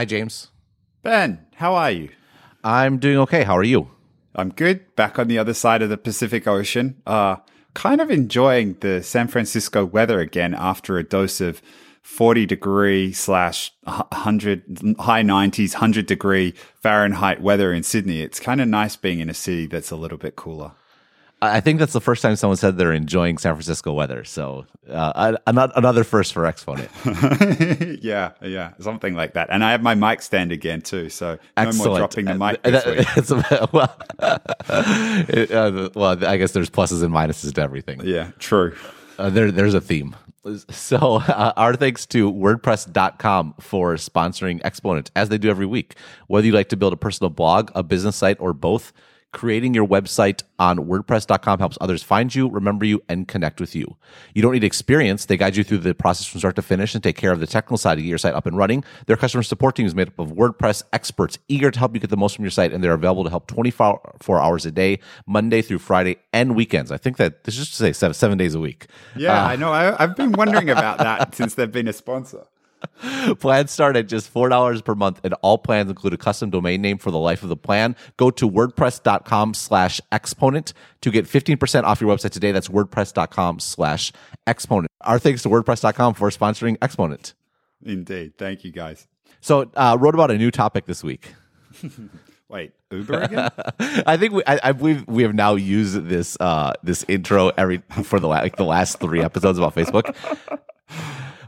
Hi, James. Ben, how are you? I'm doing okay. How are you? I'm good. Back on the other side of the Pacific Ocean. Uh, kind of enjoying the San Francisco weather again after a dose of 40 degree slash 100 high 90s 100 degree fahrenheit weather in sydney it's kind of nice being in a city that's a little bit cooler I think that's the first time someone said they're enjoying San Francisco weather. So uh, another first for Exponent. yeah, yeah, something like that. And I have my mic stand again too, so no more dropping the mic. This week. well, uh, well, I guess there's pluses and minuses to everything. Yeah, true. Uh, there, there's a theme. So, uh, our thanks to WordPress.com for sponsoring Exponent, as they do every week. Whether you like to build a personal blog, a business site, or both, Creating your website on WordPress.com helps others find you, remember you, and connect with you. You don't need experience. They guide you through the process from start to finish and take care of the technical side to get your site up and running. Their customer support team is made up of WordPress experts eager to help you get the most from your site, and they're available to help 24 hours a day, Monday through Friday, and weekends. I think that this is just to say seven, seven days a week. Yeah, uh, I know. I, I've been wondering about that since they've been a sponsor. Plans start at just $4 per month, and all plans include a custom domain name for the life of the plan. Go to wordpress.com slash exponent to get 15% off your website today. That's wordpress.com slash exponent. Our thanks to wordpress.com for sponsoring Exponent. Indeed. Thank you, guys. So, uh, wrote about a new topic this week. Wait, Uber again? I think we, I, I, believe we have now used this uh, this intro every for the like the last three episodes about Facebook.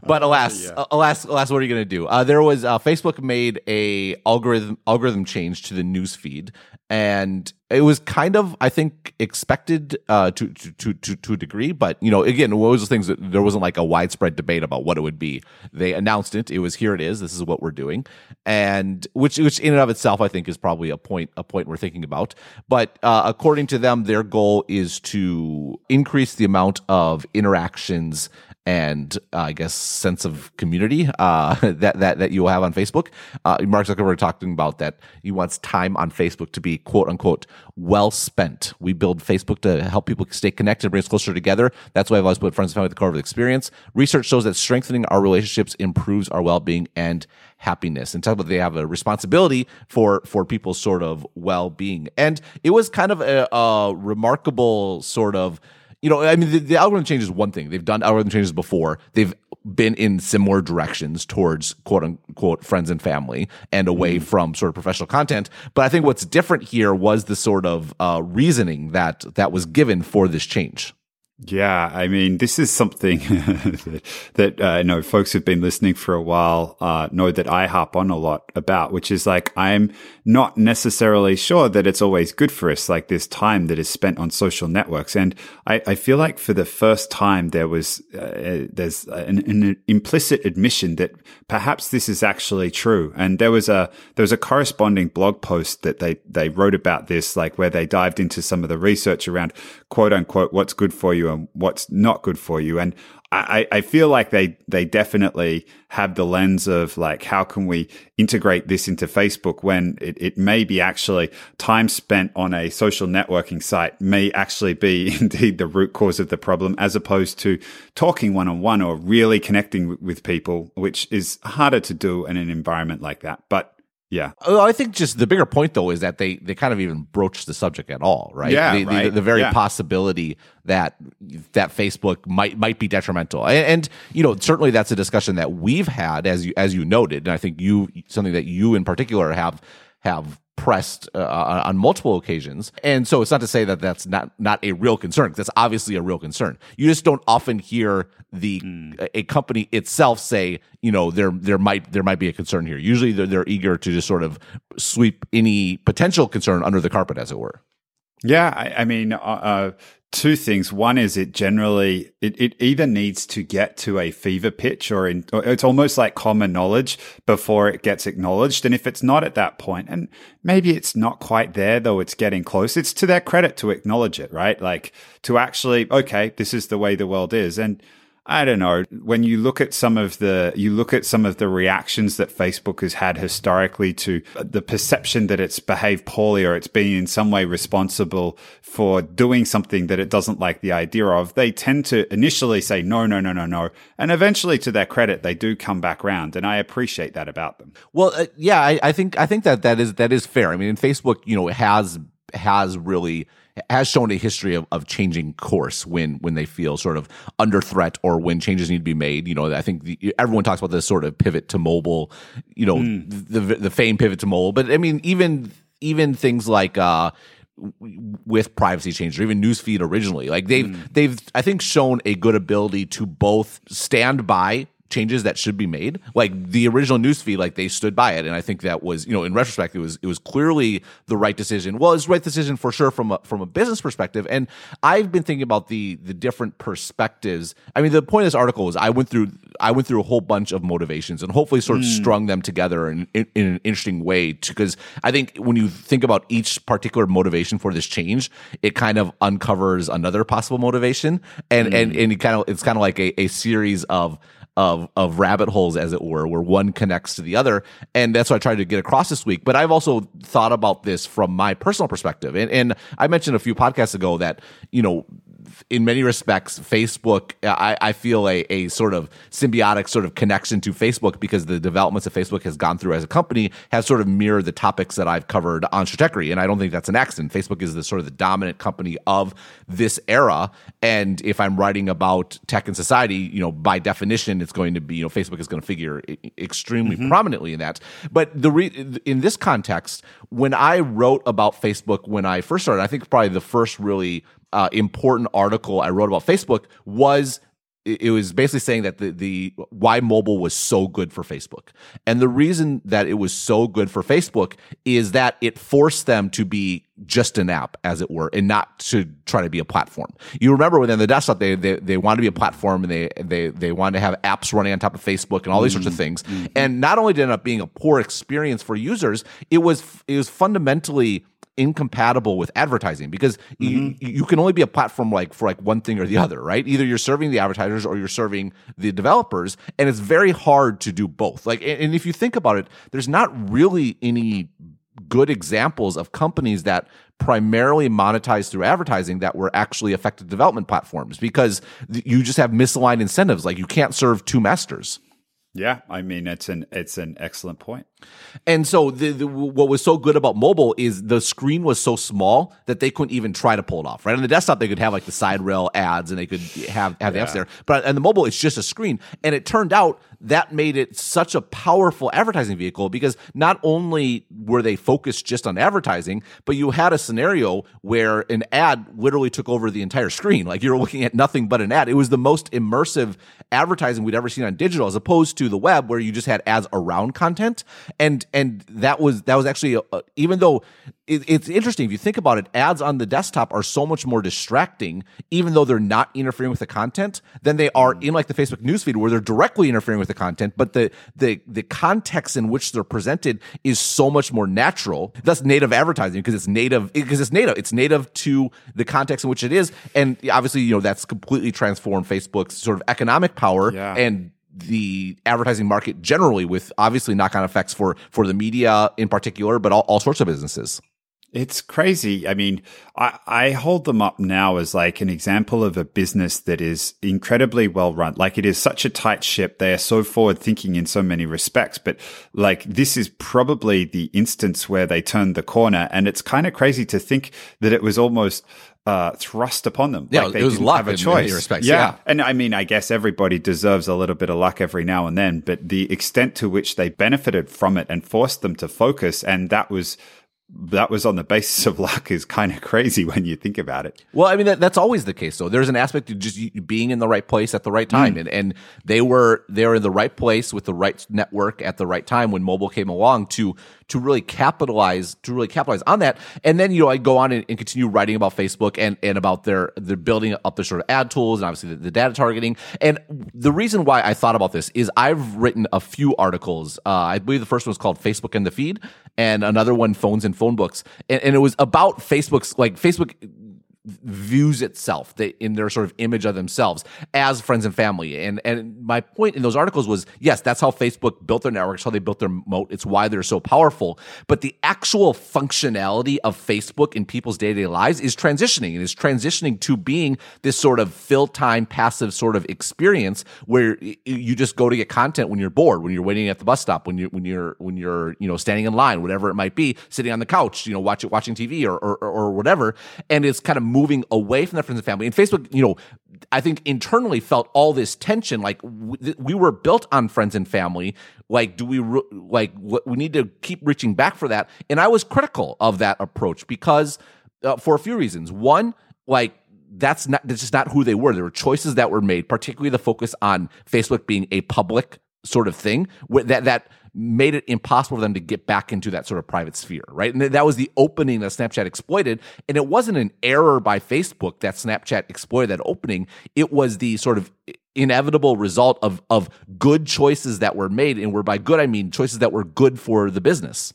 But alas, yeah. alas, alas, what are you going to do? Uh, there was uh, Facebook made a algorithm algorithm change to the news feed, and it was kind of I think expected uh, to, to to to a degree. But you know, again, what was the things that there wasn't like a widespread debate about what it would be. They announced it. It was here. It is. This is what we're doing, and which which in and of itself I think is probably a point a point we're thinking about. But uh, according to them, their goal is to increase the amount of interactions and uh, I guess sense of community uh, that that that you will have on Facebook. Uh, Mark Zuckerberg talking about that he wants time on Facebook to be quote unquote well spent. We build Facebook to help people stay connected, bring us closer together. That's why I've always put friends and family at the core of the experience. Research shows that strengthening our relationships improves our well being and happiness. And talk about they have a responsibility for for people's sort of well being. And it was kind of a, a remarkable sort of you know, I mean, the, the, algorithm change is one thing. They've done algorithm changes before. They've been in similar directions towards quote unquote friends and family and away mm from sort of professional content. But I think what's different here was the sort of uh, reasoning that that was given for this change. Yeah, I mean, this is something that, that uh, you know folks who've been listening for a while uh, know that I harp on a lot about, which is like I'm not necessarily sure that it's always good for us, like this time that is spent on social networks. And I, I feel like for the first time there was uh, there's an, an, implicit admission that perhaps this is actually true. And there was a there was a corresponding blog post that they they wrote about this, like where they dived into some of the research around quote unquote what's good for you and what's not good for you. And I, I feel like they they definitely have the lens of like how can we integrate this into Facebook when it, it may be actually time spent on a social networking site may actually be indeed the root cause of the problem as opposed to talking one on one or really connecting with people, which is harder to do in an environment like that. But yeah. I think just the bigger point though is that they they kind of even broach the subject at all, right? Yeah, the, right. the, the very yeah. possibility that that Facebook might might be detrimental. And, and, you know, certainly that's a discussion that we've had as you as you noted, and I think you something that you in particular have have pressed uh, on multiple occasions. And so it's not to say that that's not not a real concern. That's obviously a real concern. You just don't often hear the mm. a company itself say, you know, there there might there might be a concern here. Usually they're, they're eager to just sort of sweep any potential concern under the carpet, as it were. Yeah, I, I mean, uh, uh two things. One is it generally it, it either needs to get to a fever pitch or, in, or it's almost like common knowledge before it gets acknowledged. And if it's not at that point, and maybe it's not quite there, though it's getting close, it's to their credit to acknowledge it, right? Like to actually, okay, this is the way the world is. And I don't know. When you look at some of the, you look at some of the reactions that Facebook has had historically to the perception that it's behaved poorly or it's been in some way responsible for doing something that it doesn't like the idea of, they tend to initially say no, no, no, no, no. And eventually to their credit, they do come back round. And I appreciate that about them. Well, uh, yeah, I, I think, I think that that is, that is fair. I mean, Facebook, you know, has, has really, has shown a history of, of changing course when when they feel sort of under threat or when changes need to be made. You know, I think the, everyone talks about this sort of pivot to mobile. You know, mm. the the fame pivot to mobile, but I mean, even even things like. uh with privacy changes or even newsfeed originally like they've mm. they've i think shown a good ability to both stand by changes that should be made. Like the original newsfeed, like they stood by it, and I think that was, you know, in retrospect, it was it was clearly the right decision. Well, it's the right decision for sure from a, from a business perspective. And I've been thinking about the the different perspectives. I mean, the point of this article is I went through I went through a whole bunch of motivations and hopefully sort of mm. strung them together in, in, in an interesting way. Because I think when you think about each particular motivation for this change, it kind of uncovers another possible motivation, and mm. and and it kind of it's kind of like a, a series of of of rabbit holes, as it were, where one connects to the other, and that's what I tried to get across this week. But I've also thought about this from my personal perspective, and and I mentioned a few podcasts ago that you know in many respects, Facebook, I, I feel a, a sort of symbiotic sort of connection to Facebook because the developments that Facebook has gone through as a company have sort of mirrored the topics that I've covered on Stratechery. And I don't think that's an accident. Facebook is the sort of the dominant company of this era. And if I'm writing about tech and society, you know, by definition, it's going to be, you know, Facebook is going to figure extremely mm-hmm. prominently in that. But the re- in this context, when I wrote about Facebook when I first started, I think probably the first really uh, important article I wrote about Facebook was it was basically saying that the the why mobile was so good for Facebook. And the reason that it was so good for Facebook is that it forced them to be just an app, as it were, and not to try to be a platform. You remember within the desktop, they they, they wanted to be a platform and they they they wanted to have apps running on top of Facebook and all these mm-hmm. sorts of things. Mm-hmm. And not only did it end up being a poor experience for users, it was it was fundamentally incompatible with advertising because mm-hmm. you, you can only be a platform like for like one thing or the other, right? Either you're serving the advertisers or you're serving the developers, and it's very hard to do both. Like, and if you think about it, there's not really any good examples of companies that primarily monetized through advertising that were actually effective development platforms because you just have misaligned incentives. Like you can't serve two masters. Yeah, I mean it's an it's an excellent point. And so the, the, what was so good about mobile is the screen was so small that they couldn't even try to pull it off. Right on the desktop, they could have like the side rail ads and they could have have yeah. the apps there. But on the mobile, it's just a screen. And it turned out that made it such a powerful advertising vehicle because not only were they focused just on advertising, but you had a scenario where an ad literally took over the entire screen. Like you're looking at nothing but an ad. It was the most immersive advertising we'd ever seen on digital, as opposed to the web where you just had ads around content. And and that was that was actually a, even though it, it's interesting if you think about it, ads on the desktop are so much more distracting, even though they're not interfering with the content, than they are mm. in like the Facebook newsfeed where they're directly interfering with the content. But the the the context in which they're presented is so much more natural. That's native advertising because it's native because it's native. It's native to the context in which it is, and obviously you know that's completely transformed Facebook's sort of economic power yeah. and the advertising market generally with obviously knock on effects for for the media in particular but all, all sorts of businesses it's crazy. I mean, I, I hold them up now as like an example of a business that is incredibly well run. Like it is such a tight ship. They are so forward thinking in so many respects. But like this is probably the instance where they turned the corner. And it's kind of crazy to think that it was almost uh, thrust upon them. Yeah, like they it was luck have a choice. In respects, yeah. yeah. and I mean, I guess everybody deserves a little bit of luck every now and then, but the extent to which they benefited from it and forced them to focus, and that was that was on the basis of luck is kind of crazy when you think about it. Well, I mean that, that's always the case though. There's an aspect of just being in the right place at the right time, mm. and and they were they were in the right place with the right network at the right time when mobile came along to to really capitalize to really capitalize on that. And then you know I go on and, and continue writing about Facebook and and about their their building up their sort of ad tools and obviously the, the, data targeting. And the reason why I thought about this is I've written a few articles. Uh, I believe the first one was called Facebook and the Feed, and another one phones and phone books, and, and it was about Facebook's like Facebook views itself they, in their sort of image of themselves as friends and family. And and my point in those articles was yes, that's how Facebook built their networks, how they built their moat. It's why they're so powerful. But the actual functionality of Facebook in people's day to day lives is transitioning and is transitioning to being this sort of fill time passive sort of experience where you just go to get content when you're bored, when you're waiting at the bus stop, when you when you're when you're you know standing in line, whatever it might be, sitting on the couch, you know, watching watching TV or or, or whatever, and it's kind of moving away from the friends and family. And Facebook, you know, I think internally felt all this tension. Like we were built on friends and family. Like, do we like we need to keep reaching back for that? And I was critical of that approach because uh, for a few reasons. One, like that's not that's just not who they were. There were choices that were made, particularly the focus on Facebook being a public sort of thing that that made it impossible for them to get back into that sort of private sphere, right? And that was the opening that Snapchat exploited. And it wasn't an error by Facebook that Snapchat exploited that opening. It was the sort of inevitable result of of good choices that were made. And where by good I mean choices that were good for the business.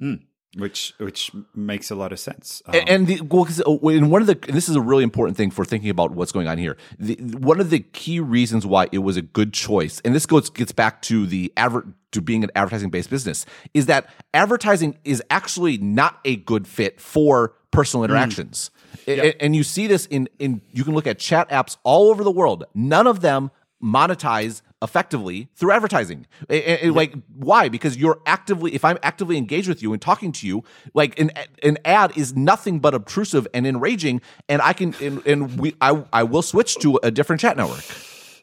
Mm which which makes a lot of sense. Um, and the, well, uh, and one of the this is a really important thing for thinking about what's going on here. The, one of the key reasons why it was a good choice, and this goes gets back to the advert to being an advertising based business, is that advertising is actually not a good fit for personal hmm. interactions. Mm. Yep. And you see this in in you can look at chat apps all over the world. None of them monetize effectively through advertising. like why? Because you're actively if I'm actively engaged with you and talking to you, like an an ad is nothing but obtrusive and enraging and I can and, and we I I will switch to a different chat network.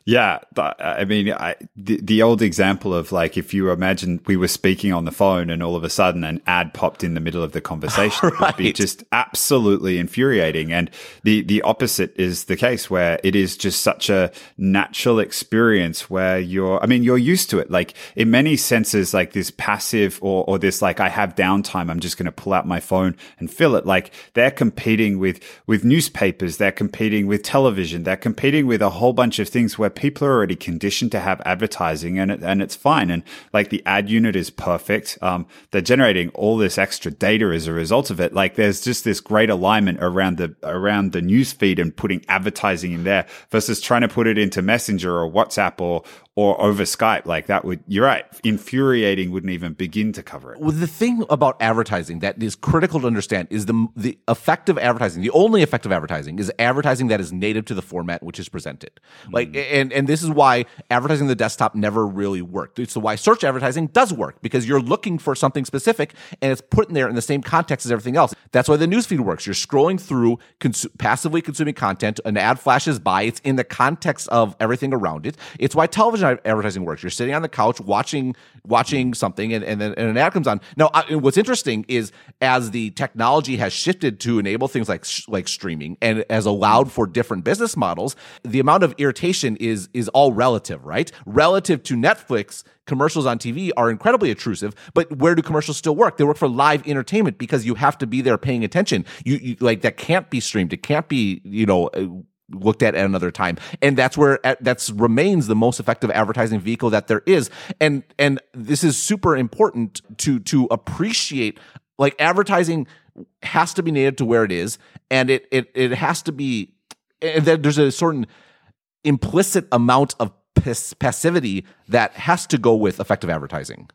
Yeah, uh, I mean, I, the, the old example of like if you imagine we were speaking on the phone and all of a sudden an ad popped in the middle of the conversation, right. would be just absolutely infuriating. And the the opposite is the case where it is just such a natural experience where you're, I mean, you're used to it. Like in many senses, like this passive or or this like I have downtime, I'm just going to pull out my phone and fill it. Like they're competing with with newspapers, they're competing with television, they're competing with a whole bunch of things where people are already conditioned to have advertising and it, and it's fine. And like the ad unit is perfect. Um, they're generating all this extra data as a result of it. Like there's just this great alignment around the, around the news feed and putting advertising in there versus trying to put it into Messenger or WhatsApp or, or over Skype. Like that would, you're right. Infuriating wouldn't even begin to cover it. Well, the thing about advertising that is critical to understand is the, the effective advertising. The only effective advertising is advertising that is native to the format which is presented. Mm. Like, and, and this is why advertising the desktop never really worked. It's why search advertising does work because you're looking for something specific and it's put in there in the same context as everything else. That's why the newsfeed works. You're scrolling through cons- passively consuming content. An ad flashes by. It's in the context of everything around it. It's why television advertising works. You're sitting on the couch watching watching something, and, and then and an ad comes on. Now, I, what's interesting is as the technology has shifted to enable things like like streaming and has allowed for different business models, the amount of irritation is is all relative, right? Relative to Netflix, commercials on TV are incredibly intrusive, but where do commercials still work? They work for live entertainment because you have to be there paying attention. You, you like that can't be streamed. It can't be, you know, uh, looked at at another time. And that's where that's remains the most effective advertising vehicle that there is. And and this is super important to to appreciate like advertising has to be native to where it is and it it it has to be and there's a certain implicit amount of passivity that has to go with effective advertising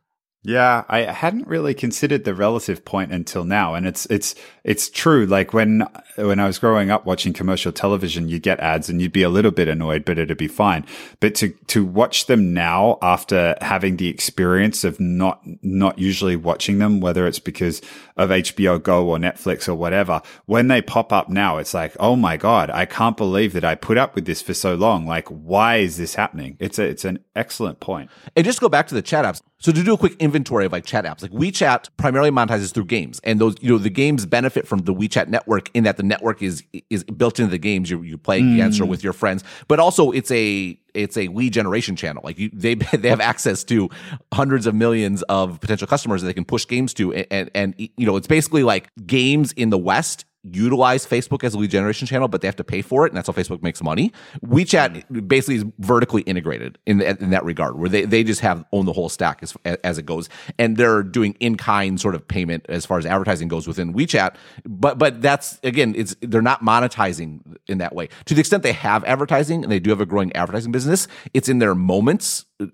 yeah, I hadn't really considered the relative point until now, and it's it's it's true. Like when when I was growing up watching commercial television, you get ads and you'd be a little bit annoyed, but it'd be fine. But to to watch them now after having the experience of not not usually watching them, whether it's because of HBO Go or Netflix or whatever, when they pop up now, it's like, oh my god, I can't believe that I put up with this for so long. Like, why is this happening? It's a it's an excellent point. And just go back to the chat apps. So to do a quick inventory of like chat apps, like WeChat primarily monetizes through games, and those you know the games benefit from the WeChat network in that the network is is built into the games you you play mm. against or with your friends, but also it's a it's a lead generation channel. Like you, they they have access to hundreds of millions of potential customers that they can push games to, and, and and you know it's basically like games in the West utilize Facebook as a lead generation channel, but they have to pay for it, and that's how Facebook makes money. WeChat basically is vertically integrated in, in that regard, where they, they just have own the whole stack as, as it goes, and they're doing in kind sort of payment as far as advertising goes within WeChat. But but that's again, it's they're not monetizing in that way. To the extent they have advertising and they do have a growing advertising business, it's in their moments uh,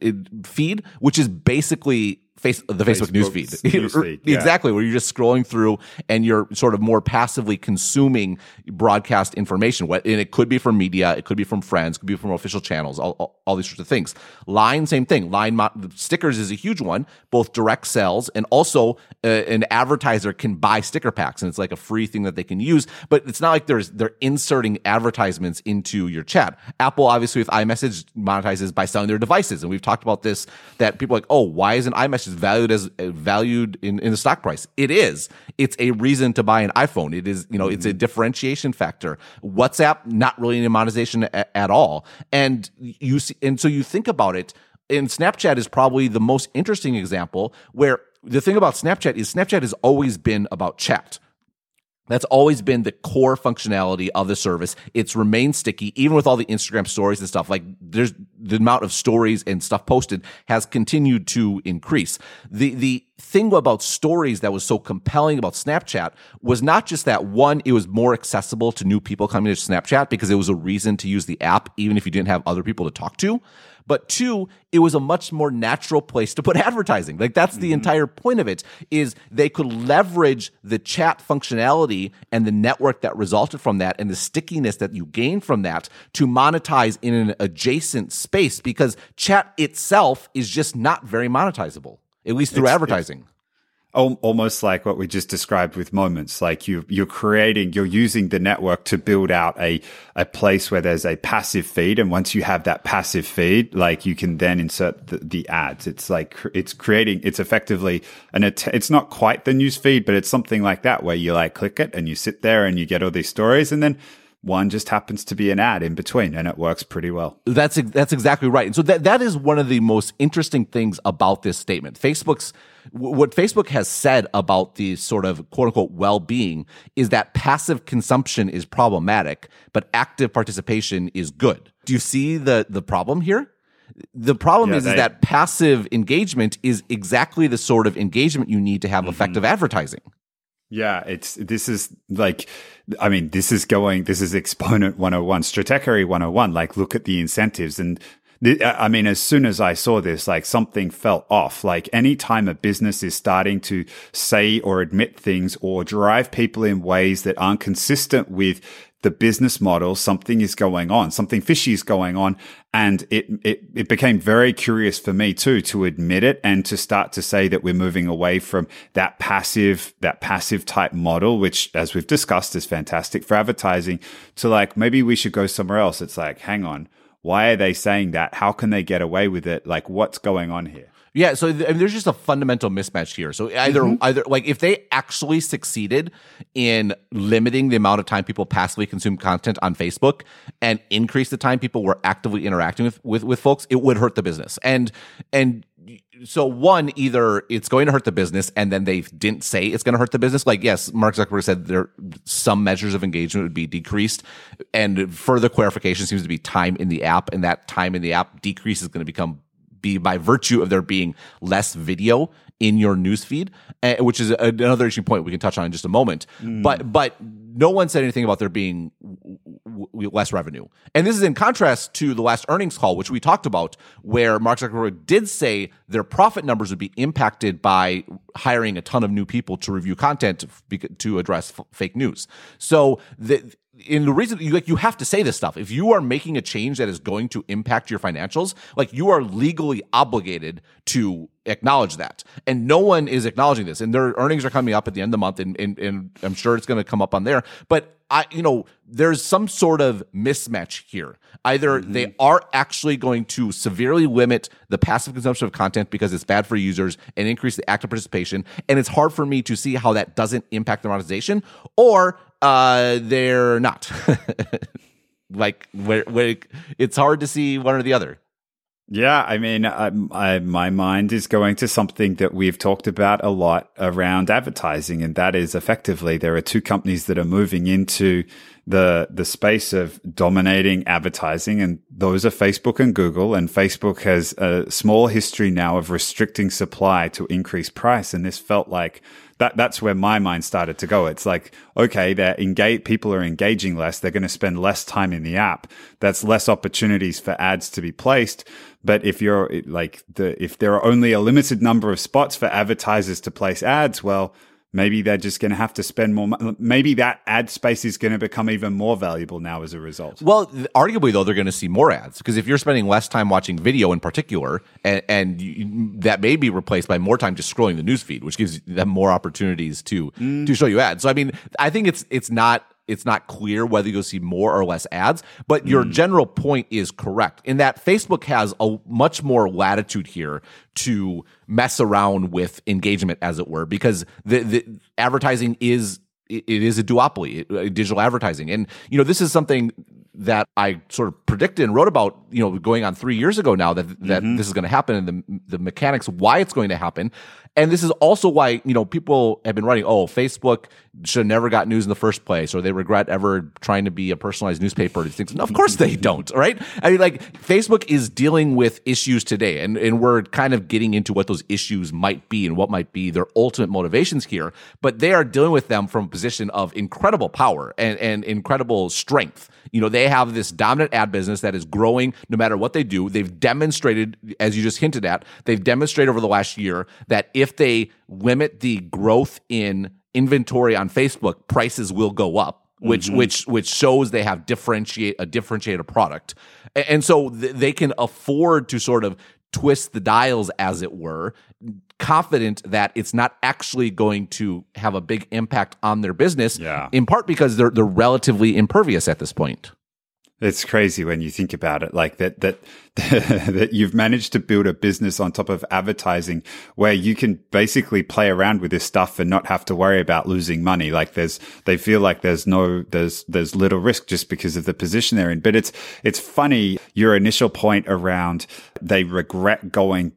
feed, which is basically face the Facebook, Facebook newsfeed. yeah. exactly, where you're just scrolling through and you're sort of more passively consuming broadcast information. And it could be from media, it could be from friends, it could be from official channels, all, all, all these sorts of things. Line, same thing. Line mo- stickers is a huge one, both direct sales and also uh, an advertiser can buy sticker packs and it's like a free thing that they can use. But it's not like there's they're inserting advertisements into your chat. Apple obviously with iMessage monetizes by selling their devices, and we've talked about this that people are like, oh, why isn't iMessage is valued as uh, valued in, in the stock price. It is. It's a reason to buy an iPhone. It is, you know, mm-hmm. it's a mm-hmm. differentiation factor. WhatsApp, not really any monetization a, at all. And you see, and so you think about it, and Snapchat is probably the most interesting example where the thing about Snapchat is Snapchat has always been about chat that's always been the core functionality of the service. It's remained sticky, even with all the Instagram stories and stuff. Like there's the amount of stories and stuff posted has continued to increase. The the thing about stories that was so compelling about Snapchat was not just that one, it was more accessible to new people coming to Snapchat because it was a reason to use the app, even if you didn't have other people to talk to. But two, it was a much more natural place to put advertising. Like that's the mm-hmm. entire point of it is they could leverage the chat functionality and the network that resulted from that and the stickiness that you gain from that to monetize in an adjacent space because chat itself is just not very monetizable, at least through it's, advertising almost like what we just described with moments like you you're creating you're using the network to build out a a place where there's a passive feed. And once you have that passive feed like you can then insert the, the ads. It's like it's creating it's effectively and it, it's not quite the news feed but it's something like that where you like click it and you sit there and you get all these stories. And then one just happens to be an ad in between and it works pretty well. That's that's exactly right. And so that that is one of the most interesting things about this statement. Facebook's what Facebook has said about the sort of quote unquote well-being is that passive consumption is problematic, but active participation is good. Do you see the the problem here? The problem yeah, is, they, is that passive engagement is exactly the sort of engagement you need to have mm-hmm. effective advertising. Yeah, it's this is like I mean, this is going this is exponent 101, stratechery 101. Like look at the incentives and I mean, as soon as I saw this, like something felt off. Like anytime a business is starting to say or admit things or drive people in ways that aren't consistent with the business model, something is going on, something fishy is going on. And it, it, it became very curious for me too, to admit it and to start to say that we're moving away from that passive, that passive type model, which as we've discussed is fantastic for advertising to like, maybe we should go somewhere else. It's like, hang on. Why are they saying that? How can they get away with it? Like, what's going on here? Yeah, so th- I mean, there's just a fundamental mismatch here. So either mm-hmm. either like if they actually succeeded in limiting the amount of time people passively consume content on Facebook and increase the time people were actively interacting with with, with folks, it would hurt the business. And and so one either it's going to hurt the business and then they didn't say it's going to hurt the business like yes mark zuckerberg said there some measures of engagement would be decreased and further clarification seems to be time in the app and that time in the app decrease is going to become be by virtue of there being less video in your newsfeed, uh, which is another interesting point we can touch on in just a moment. Mm. But but no one said anything about there being w- w- less revenue, and this is in contrast to the last earnings call, which we talked about, where Mark Zuckerberg did say their profit numbers would be impacted by hiring a ton of new people to review content to address f- fake news. So the in the reason you like you have to say this stuff. If you are making a change that is going to impact your financials like you are legally obligated to acknowledge that. And no one is acknowledging this. And their earnings are coming up at the end of the month and, and, and i'm sure it's going to come up on there. But i you know there's some sort of mismatch here. Either mm-hmm. they are actually going to severely limit the passive consumption of content because it's bad for users and increase the active participation and it's hard for me to see how that doesn't impact the monetization or uh, they're not. like where, where it's hard to see one or the other. Yeah, I mean, I, I, my mind is going to something that we've talked about a lot around advertising, and that is effectively there are two companies that are moving into the the space of dominating advertising, and those are Facebook and Google. And Facebook has a small history now of restricting supply to increase price, and this felt like that that's where my mind started to go. It's like, okay, they're engage, people are engaging less. They're going to spend less time in the app. That's less opportunities for ads to be placed. But if you're like the, if there are only a limited number of spots for advertisers to place ads, well, maybe they're just going to have to spend more maybe that ad space is going to become even more valuable now as a result well arguably though they're going to see more ads because if you're spending less time watching video in particular and, and you, that may be replaced by more time just scrolling the newsfeed which gives them more opportunities to mm. to show you ads so i mean i think it's it's not it's not clear whether you'll see more or less ads. But your mm. general point is correct in that Facebook has a much more latitude here to mess around with engagement, as it were, because the, the advertising is it is a duopoly, uh, digital advertising, and you know this is something that I sort of predicted and wrote about, you know, going on three years ago now that that mm-hmm. this is going to happen and the the mechanics why it's going to happen. And this is also why, you know, people have been writing, oh, Facebook should have never got news in the first place, or they regret ever trying to be a personalized newspaper. Things. of course they don't, right? I mean, like Facebook is dealing with issues today, and, and we're kind of getting into what those issues might be and what might be their ultimate motivations here. But they are dealing with them from a position of incredible power and, and incredible strength. You know, they have this dominant ad business that is growing no matter what they do. They've demonstrated, as you just hinted at, they've demonstrated over the last year that if they limit the growth in inventory on Facebook, prices will go up. Which mm-hmm. which which shows they have differentiate a differentiated product, and so th- they can afford to sort of twist the dials, as it were, confident that it's not actually going to have a big impact on their business. Yeah. In part because they're they're relatively impervious at this point. It's crazy when you think about it, like that, that, that you've managed to build a business on top of advertising where you can basically play around with this stuff and not have to worry about losing money. Like there's, they feel like there's no, there's, there's little risk just because of the position they're in. But it's, it's funny, your initial point around they regret going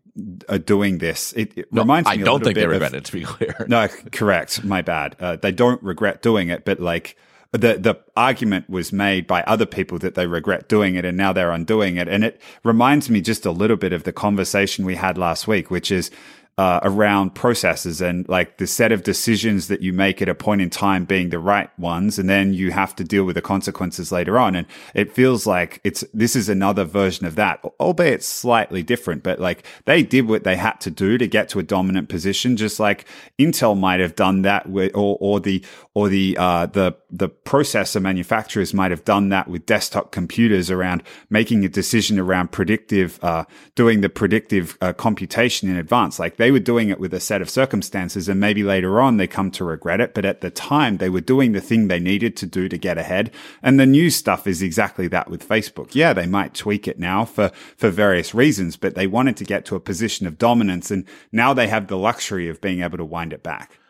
are doing this. It, it no, reminds me. I don't think they regret of, it. To be clear, no, correct. My bad. Uh, they don't regret doing it, but like the the argument was made by other people that they regret doing it and now they're undoing it and it reminds me just a little bit of the conversation we had last week which is uh, around processes and like the set of decisions that you make at a point in time being the right ones. And then you have to deal with the consequences later on. And it feels like it's, this is another version of that, albeit slightly different, but like they did what they had to do to get to a dominant position, just like Intel might have done that with, or, or the, or the, uh, the, the processor manufacturers might have done that with desktop computers around making a decision around predictive, uh, doing the predictive uh, computation in advance. Like they were doing it with a set of circumstances and maybe later on they come to regret it. But at the time they were doing the thing they needed to do to get ahead. And the new stuff is exactly that with Facebook. Yeah, they might tweak it now for, for various reasons, but they wanted to get to a position of dominance. And now they have the luxury of being able to wind it back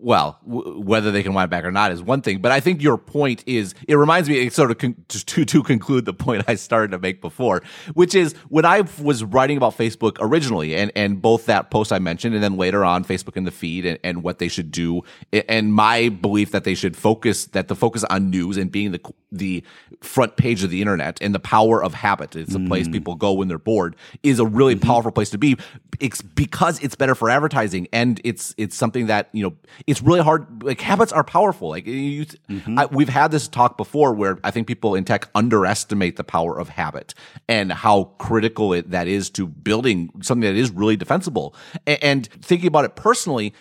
well, w- whether they can wind back or not is one thing, but I think your point is it reminds me sort of con- to to conclude the point I started to make before, which is when I was writing about Facebook originally, and and both that post I mentioned, and then later on Facebook in the feed, and, and what they should do, and my belief that they should focus that the focus on news and being the the front page of the internet and the power of habit. It's a mm. place people go when they're bored is a really mm-hmm. powerful place to be. It's because it's better for advertising, and it's it's something that you know it's really hard. Like habits are powerful. Like you, mm-hmm. I, we've had this talk before, where I think people in tech underestimate the power of habit and how critical it, that is to building something that is really defensible. And, and thinking about it personally,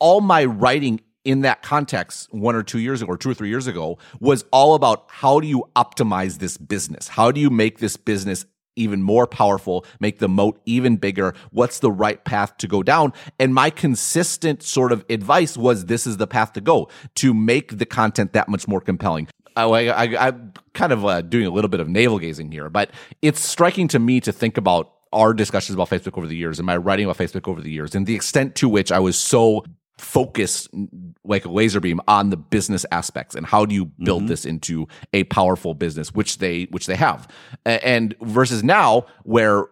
all my writing in that context one or two years ago or two or three years ago was all about how do you optimize this business? How do you make this business even more powerful, make the moat even bigger? What's the right path to go down? And my consistent sort of advice was this is the path to go to make the content that much more compelling. I, am kind of uh, doing a little bit of navel gazing here, but it's striking to me to think about our discussions about Facebook over the years and my writing about Facebook over the years and the extent to which I was so focus like a laser beam on the business aspects and how do you build mm-hmm. this into a powerful business which they which they have and versus now where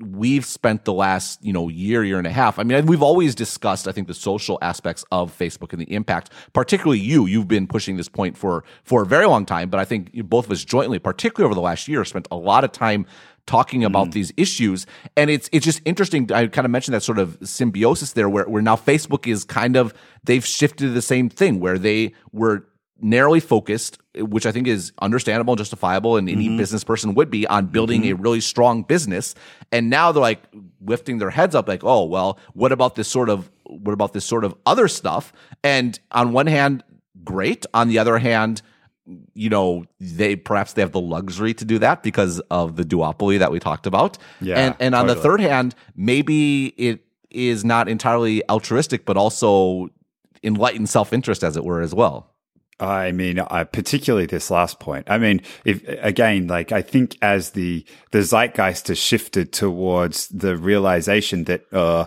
we've spent the last you know year year and a half i mean we've always discussed i think the social aspects of facebook and the impact particularly you you've been pushing this point for for a very long time but i think both of us jointly particularly over the last year spent a lot of time talking about mm. these issues and it's it's just interesting i kind of mentioned that sort of symbiosis there where, where now facebook is kind of they've shifted to the same thing where they were narrowly focused, which I think is understandable and justifiable, and any mm-hmm. business person would be on building mm-hmm. a really strong business. And now they're like lifting their heads up, like, oh, well, what about this sort of what about this sort of other stuff? And on one hand, great. On the other hand, you know, they perhaps they have the luxury to do that because of the duopoly that we talked about. Yeah. And and on totally. the third hand, maybe it is not entirely altruistic, but also enlightened self interest, as it were, as well. I mean, uh, particularly this last point. I mean, if again, like I think as the the zeitgeist has shifted towards the realization that uh,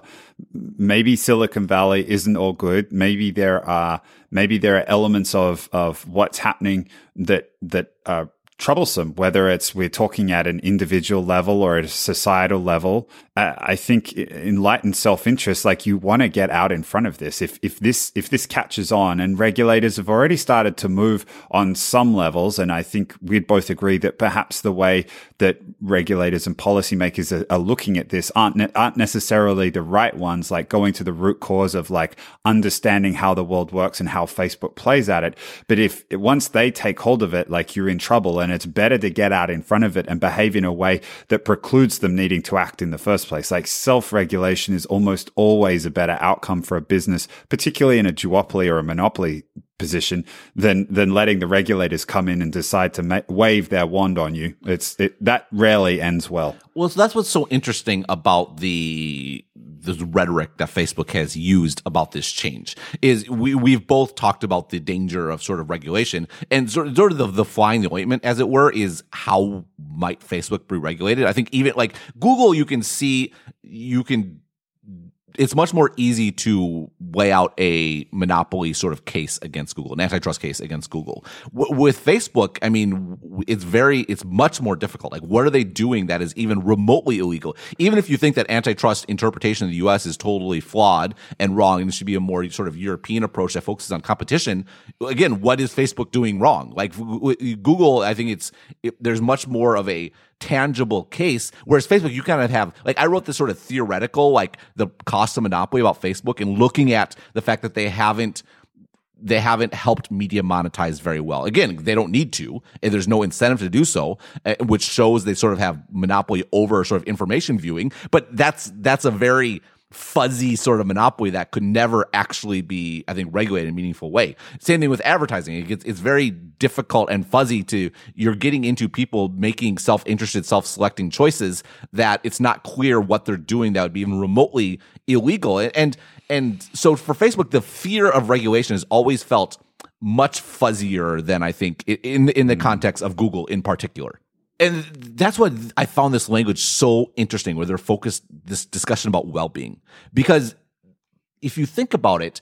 maybe Silicon Valley isn't all good. Maybe there are maybe there are elements of of what's happening that that are troublesome, whether it's we're talking at an individual level or at a societal level. Uh, I think enlightened self-interest, like you want to get out in front of this. If, if this, if this catches on and regulators have already started to move on some levels. And I think we'd both agree that perhaps the way that regulators and policymakers are, are looking at this aren't, ne- aren't necessarily the right ones, like going to the root cause of like understanding how the world works and how Facebook plays at it. But if once they take hold of it, like you're in trouble and and it's better to get out in front of it and behave in a way that precludes them needing to act in the first place. Like self regulation is almost always a better outcome for a business, particularly in a duopoly or a monopoly position than than letting the regulators come in and decide to ma- wave their wand on you. It's it, that rarely ends well. Well, so that's what's so interesting about the the rhetoric that Facebook has used about this change is we we've both talked about the danger of sort of regulation and sort of, sort of the, the flying the ointment as it were is how might Facebook be regulated. I think even like Google, you can see you can it's much more easy to lay out a monopoly sort of case against Google, an antitrust case against Google. W- with Facebook, I mean, it's very, it's much more difficult. Like, what are they doing that is even remotely illegal? Even if you think that antitrust interpretation in the U.S. is totally flawed and wrong, and it should be a more sort of European approach that focuses on competition. Again, what is Facebook doing wrong? Like Google, I think it's it, there's much more of a tangible case. Whereas Facebook, you kind of have, like, I wrote this sort of theoretical, like the cost of monopoly about Facebook and looking at the fact that they haven't, they haven't helped media monetize very well. Again, they don't need to, and there's no incentive to do so, eh, which shows they sort of have monopoly over sort of information viewing. But that's, that's a very, fuzzy sort of monopoly that could never actually be, I think, regulated in a meaningful way. Same thing with advertising. It gets, it's very difficult and fuzzy to, you're getting into people making self-interested, self-selecting choices that it's not clear what they're doing that would be even remotely illegal. And, and so for Facebook, the fear of regulation has always felt much fuzzier than I think in, in the hmm. context of Google in particular and that's what I found this language so interesting, where they're focused this discussion about well-being, because if you think about it,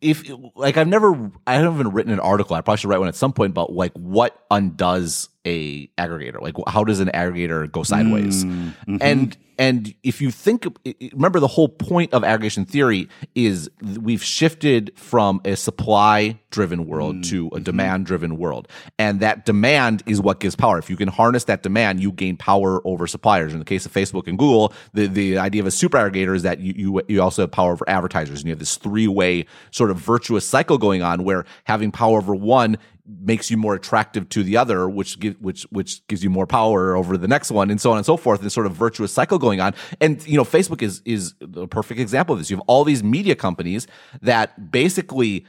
if like I've never, I haven't even written an article. I probably should write one at some point about like what undoes a aggregator. Like how does an aggregator go sideways? Mm, mm-hmm. And and if you think, remember the whole point of aggregation theory is we've shifted from a supply driven world mm-hmm. to a mm-hmm. demand driven world. And that demand is what gives power. If you can harness that demand, you gain power over suppliers. In the case of Facebook and Google, the, the idea of a super aggregator is that you, you, you also have power over advertisers and you have this three way sort of virtuous cycle going on where having power over one makes you more attractive to the other, which gives which which gives you more power over the next one, and so on and so forth. This sort of virtuous cycle going on. And you know, Facebook is is a perfect example of this. You have all these media companies that basically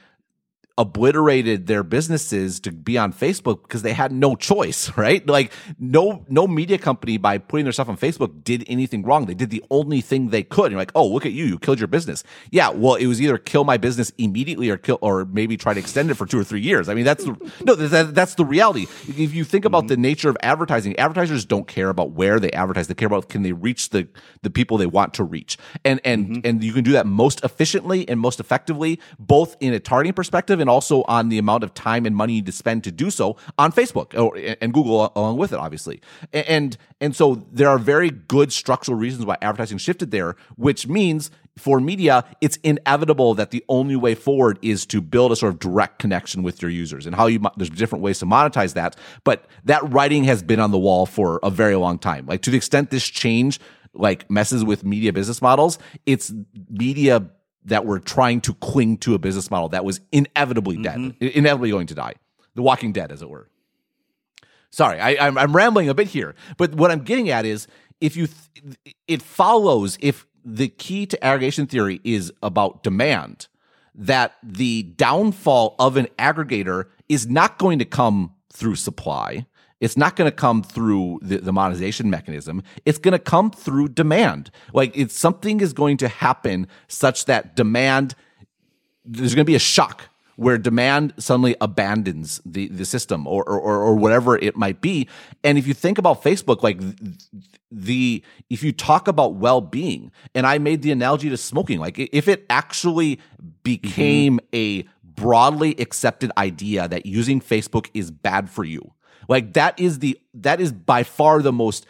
obliterated their businesses to be on Facebook because they had no choice, right? Like no no media company by putting their stuff on Facebook did anything wrong. They did the only thing they could. And you're like, oh, look at you, you killed your business. Yeah, well, it was either kill my business immediately or kill or maybe try to extend it for two or three years. I mean, that's the, no, that, that's the reality. If you think about mm-hmm. the nature of advertising, advertisers don't care about where they advertise. They care about can they reach the the people they want to reach, and and mm-hmm. and you can do that most efficiently and most effectively, both in a targeting perspective and also on the amount of time and money to spend to do so on Facebook or, and Google along with it, obviously. And and so there are very good structural reasons why advertising shifted there, which means for media, it's inevitable that the only way forward is to build a sort of direct connection with your users and how you, there's different ways to monetize that. But that writing has been on the wall for a very long time. Like to the extent this change, like messes with media business models, it's media that were trying to cling to a business model that was inevitably mm-hmm. dead, inevitably going to die. The Walking Dead, as it were. Sorry, I, am rambling a bit here, but what I'm getting at is if you, th- it follows if the key to aggregation theory is about demand, that the downfall of an aggregator is not going to come through supply. It's not going to come through the, the monetization mechanism. It's going to come through demand. Like it's something is going to happen such that demand, there's going to be a shock where demand suddenly abandons the, the system or, or, or whatever it might be. And if you think about Facebook, like the, if you talk about well being, and I made the analogy to smoking, like if it actually became mm-hmm. a broadly accepted idea that using Facebook is bad for you, like that is the, that is by far the most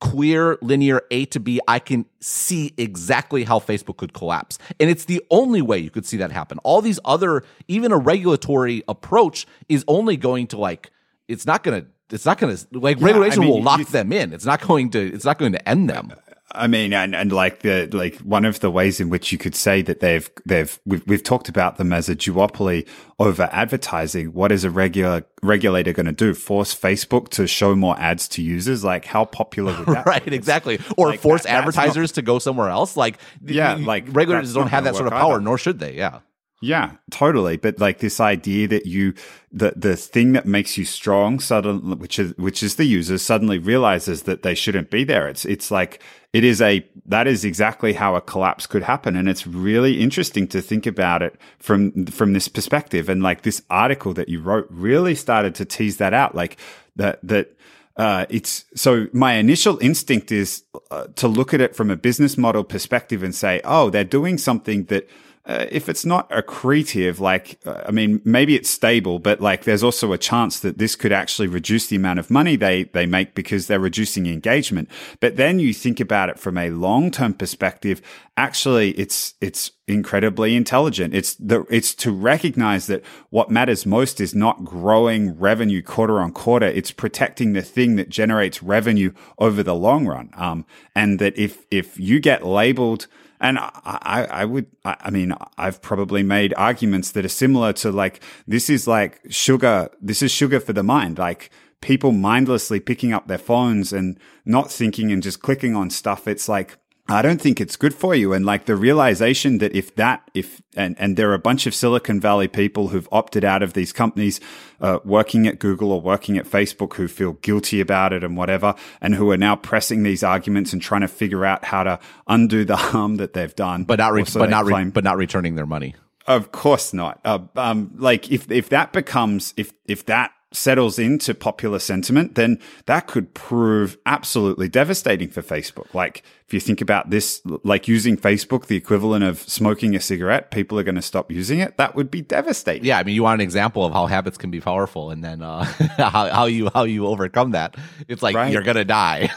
clear linear A to B, I can see exactly how Facebook could collapse. And it's the only way you could see that happen. All these other, even a regulatory approach is only going to like, it's not going to, it's not going to, like, yeah, regulation I mean, will lock you, them in. It's not going to, it's not going to end them. I mean, and, and like the like one of the ways in which you could say that they've they've we've, we've talked about them as a duopoly over advertising. What is a regular regulator going to do? Force Facebook to show more ads to users? Like how popular would that? right, be? exactly. Or like force that, advertisers not, to go somewhere else? Like yeah, like regulators don't have that sort of power, either. nor should they. Yeah. Yeah, totally. But like this idea that you, the, the thing that makes you strong suddenly, which is, which is the user suddenly realizes that they shouldn't be there. It's, it's like, it is a, that is exactly how a collapse could happen. And it's really interesting to think about it from, from this perspective. And like this article that you wrote really started to tease that out. Like that, that, uh, it's so my initial instinct is uh, to look at it from a business model perspective and say, oh, they're doing something that uh, if it's not accretive, like, uh, I mean, maybe it's stable, but like there's also a chance that this could actually reduce the amount of money they, they make because they're reducing engagement. But then you think about it from a long term perspective. Actually, it's, it's incredibly intelligent. It's the, it's to recognize that what matters most is not growing revenue quarter on quarter. It's protecting the thing that generates revenue over the long run. Um, and that if, if you get labeled, and I, I would, I mean, I've probably made arguments that are similar to like, this is like sugar, this is sugar for the mind. Like people mindlessly picking up their phones and not thinking and just clicking on stuff. It's like, I don't think it's good for you. And like the realization that if that, if, and, and there are a bunch of Silicon Valley people who've opted out of these companies, uh, working at Google or working at Facebook who feel guilty about it and whatever, and who are now pressing these arguments and trying to figure out how to undo the harm that they've done. But not, re- but not, re- but not returning their money. Of course not. Uh, um, like if, if that becomes, if, if that settles into popular sentiment, then that could prove absolutely devastating for Facebook. Like, if you think about this, like using Facebook, the equivalent of smoking a cigarette, people are going to stop using it. That would be devastating. Yeah. I mean, you want an example of how habits can be powerful and then, uh, how, how you, how you overcome that. It's like, right. you're going to die.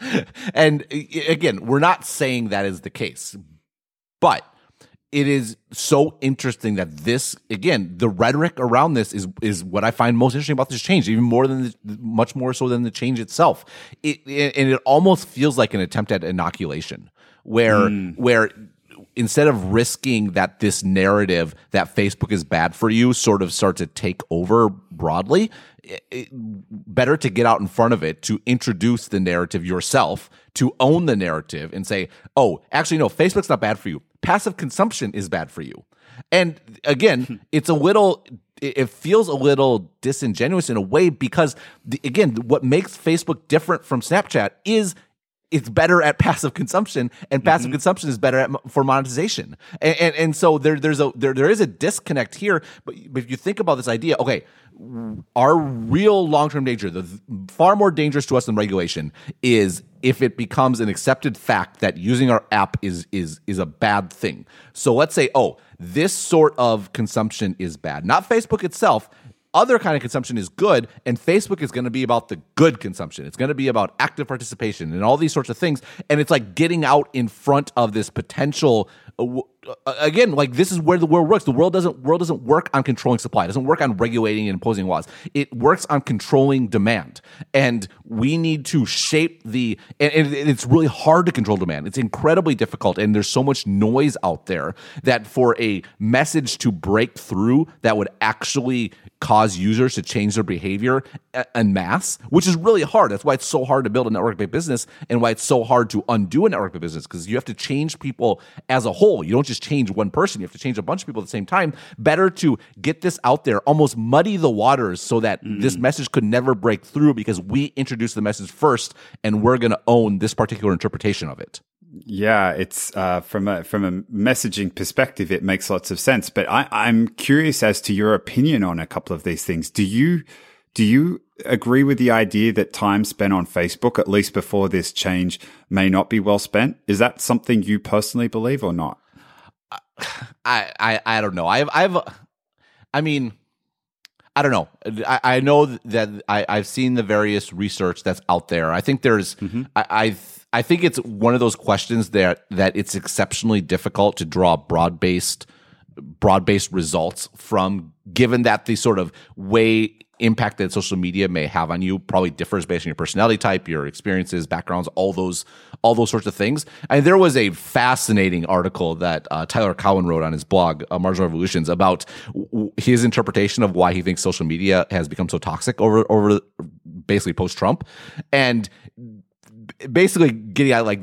and again, we're not saying that is the case, but it is so interesting that this again the rhetoric around this is is what I find most interesting about this change, even more than the, much more so than the change itself. It, it, and it almost feels like an attempt at inoculation, where mm. where instead of risking that this narrative that Facebook is bad for you sort of start to take over broadly, it, better to get out in front of it to introduce the narrative yourself, to own the narrative and say, oh, actually, no, Facebook's not bad for you. Passive consumption is bad for you. And again, hmm. it's a little, it feels a little disingenuous in a way because, the, again, what makes Facebook different from Snapchat is it's better at passive consumption and passive mm-hmm. consumption is better at for monetization. And, and, and so there there's a there there is a disconnect here but, but if you think about this idea okay our real long-term danger the far more dangerous to us than regulation is if it becomes an accepted fact that using our app is is is a bad thing. So let's say oh this sort of consumption is bad. Not facebook itself other kind of consumption is good and facebook is going to be about the good consumption. It's going to be about active participation and all these sorts of things and it's like getting out in front of this potential again like this is where the world works. The world doesn't world doesn't work on controlling supply. It doesn't work on regulating and imposing laws. It works on controlling demand. And we need to shape the and, and it's really hard to control demand. It's incredibly difficult and there's so much noise out there that for a message to break through that would actually cause users to change their behavior uh, en masse, which is really hard. That's why it's so hard to build a network-based business and why it's so hard to undo a network-based business because you have to change people as a whole. You don't just change one person, you have to change a bunch of people at the same time. Better to get this out there, almost muddy the waters so that mm. this message could never break through because we introduced the message first and we're going to own this particular interpretation of it. Yeah, it's uh, from a from a messaging perspective, it makes lots of sense. But I, I'm curious as to your opinion on a couple of these things. Do you do you agree with the idea that time spent on Facebook, at least before this change, may not be well spent? Is that something you personally believe or not? I I, I don't know. I've I've I mean. I don't know. I, I know that I, I've seen the various research that's out there. I think there's, mm-hmm. I, I've I think it's one of those questions that that it's exceptionally difficult to draw broad based broad based results from, given that the sort of way impact that social media may have on you probably differs based on your personality type, your experiences, backgrounds, all those all those sorts of things. And there was a fascinating article that uh, Tyler Cowen wrote on his blog, uh, Marginal Revolutions, about w- his interpretation of why he thinks social media has become so toxic over over basically post Trump, and basically getting at like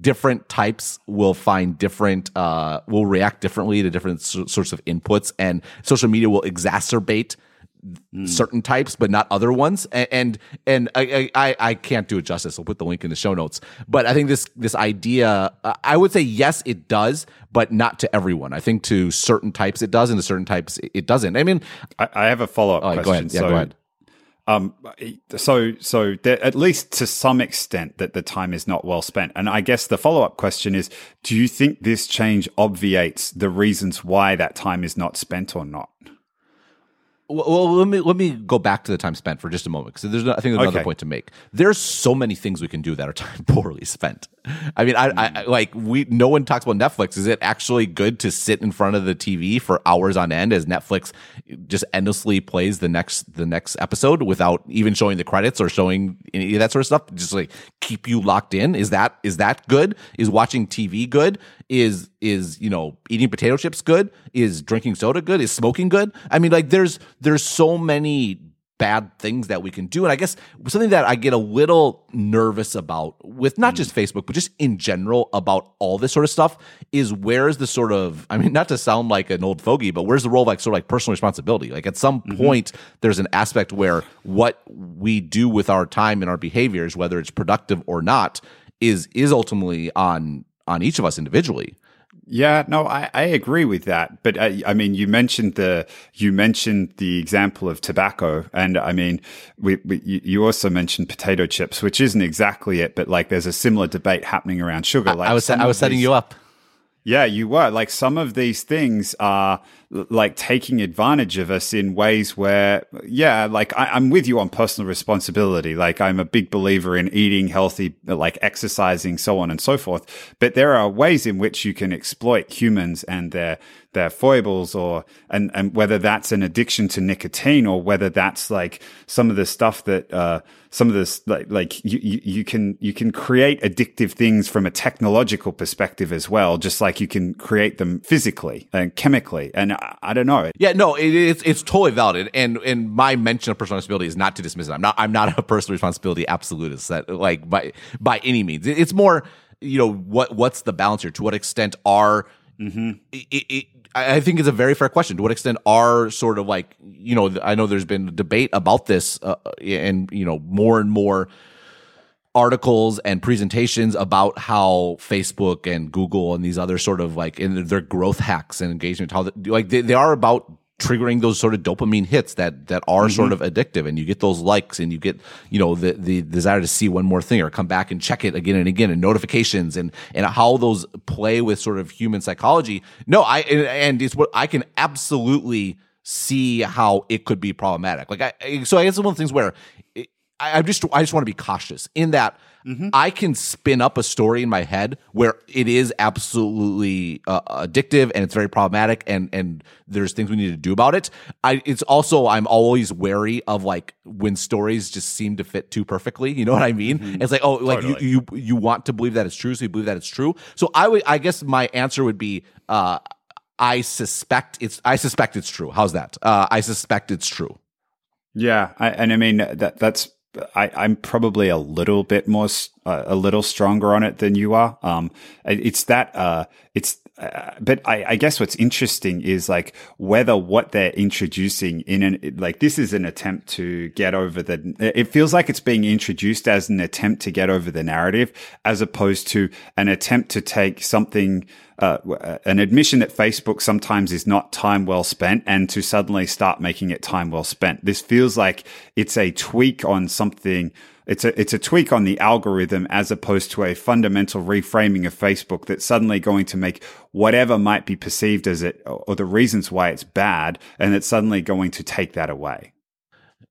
different types will find different uh will react differently to different sorts of inputs and social media will exacerbate mm. certain types but not other ones and and, and I, I, I can't do it justice i'll put the link in the show notes but i think this this idea i would say yes it does but not to everyone i think to certain types it does and to certain types it doesn't i mean i, I have a follow-up oh, question go ahead. Yeah, so, go ahead um, so, so there, at least to some extent that the time is not well spent. And I guess the follow up question is, do you think this change obviates the reasons why that time is not spent or not? Well, let me let me go back to the time spent for just a moment because there's I think there's another okay. point to make. There's so many things we can do that are time poorly spent. I mean, I, I, mm. like we no one talks about Netflix. Is it actually good to sit in front of the TV for hours on end as Netflix just endlessly plays the next the next episode without even showing the credits or showing any of that sort of stuff? Just like keep you locked in. Is that is that good? Is watching TV good? Is is you know eating potato chips good? Is drinking soda good? Is smoking good? I mean, like there's there's so many bad things that we can do. And I guess something that I get a little nervous about with not just Facebook, but just in general about all this sort of stuff is where's the sort of, I mean, not to sound like an old fogey, but where's the role of like sort of like personal responsibility? Like at some mm-hmm. point, there's an aspect where what we do with our time and our behaviors, whether it's productive or not, is is ultimately on on each of us individually. Yeah, no, I, I agree with that. But I, I, mean, you mentioned the you mentioned the example of tobacco, and I mean, we, we, you also mentioned potato chips, which isn't exactly it, but like there's a similar debate happening around sugar. Like I was I was setting you up. Yeah, you were. Like some of these things are like taking advantage of us in ways where, yeah, like I, am with you on personal responsibility. Like I'm a big believer in eating healthy, like exercising, so on and so forth. But there are ways in which you can exploit humans and their their foibles or and and whether that's an addiction to nicotine or whether that's like some of the stuff that uh some of this like like you, you, you can you can create addictive things from a technological perspective as well just like you can create them physically and chemically and I, I don't know. Yeah no it, it's it's totally valid. And and my mention of personal responsibility is not to dismiss it. I'm not I'm not a personal responsibility absolutist that like by by any means. It's more you know what what's the balance here? To what extent are mm-hmm. it, it, I think it's a very fair question. To what extent are sort of like you know I know there's been debate about this, uh, and you know more and more articles and presentations about how Facebook and Google and these other sort of like in their growth hacks and engagement, how the, like they, they are about triggering those sort of dopamine hits that that are mm-hmm. sort of addictive. And you get those likes and you get you know the the desire to see one more thing or come back and check it again and again and notifications and and how those play with sort of human psychology. No i and it's what i can absolutely see how it could be problematic. Like i so i guess one of the things where I, I just I just want to be cautious in that mm-hmm. I can spin up a story in my head where it is absolutely uh, addictive and it's very problematic and and there's things we need to do about it. I it's also I'm always wary of like when stories just seem to fit too perfectly. You know what I mean? Mm-hmm. It's like oh like totally. you, you you want to believe that it's true, so you believe that it's true. So I would I guess my answer would be uh I suspect it's I suspect it's true. How's that? Uh, I suspect it's true. Yeah, I, and I mean that that's I, am probably a little bit more, uh, a little stronger on it than you are. Um, it's that, uh, it's, but I, I, guess what's interesting is like whether what they're introducing in an, like this is an attempt to get over the, it feels like it's being introduced as an attempt to get over the narrative as opposed to an attempt to take something, uh, uh, an admission that Facebook sometimes is not time well spent and to suddenly start making it time well spent. This feels like it's a tweak on something. It's a, it's a tweak on the algorithm as opposed to a fundamental reframing of Facebook that's suddenly going to make whatever might be perceived as it or the reasons why it's bad and it's suddenly going to take that away.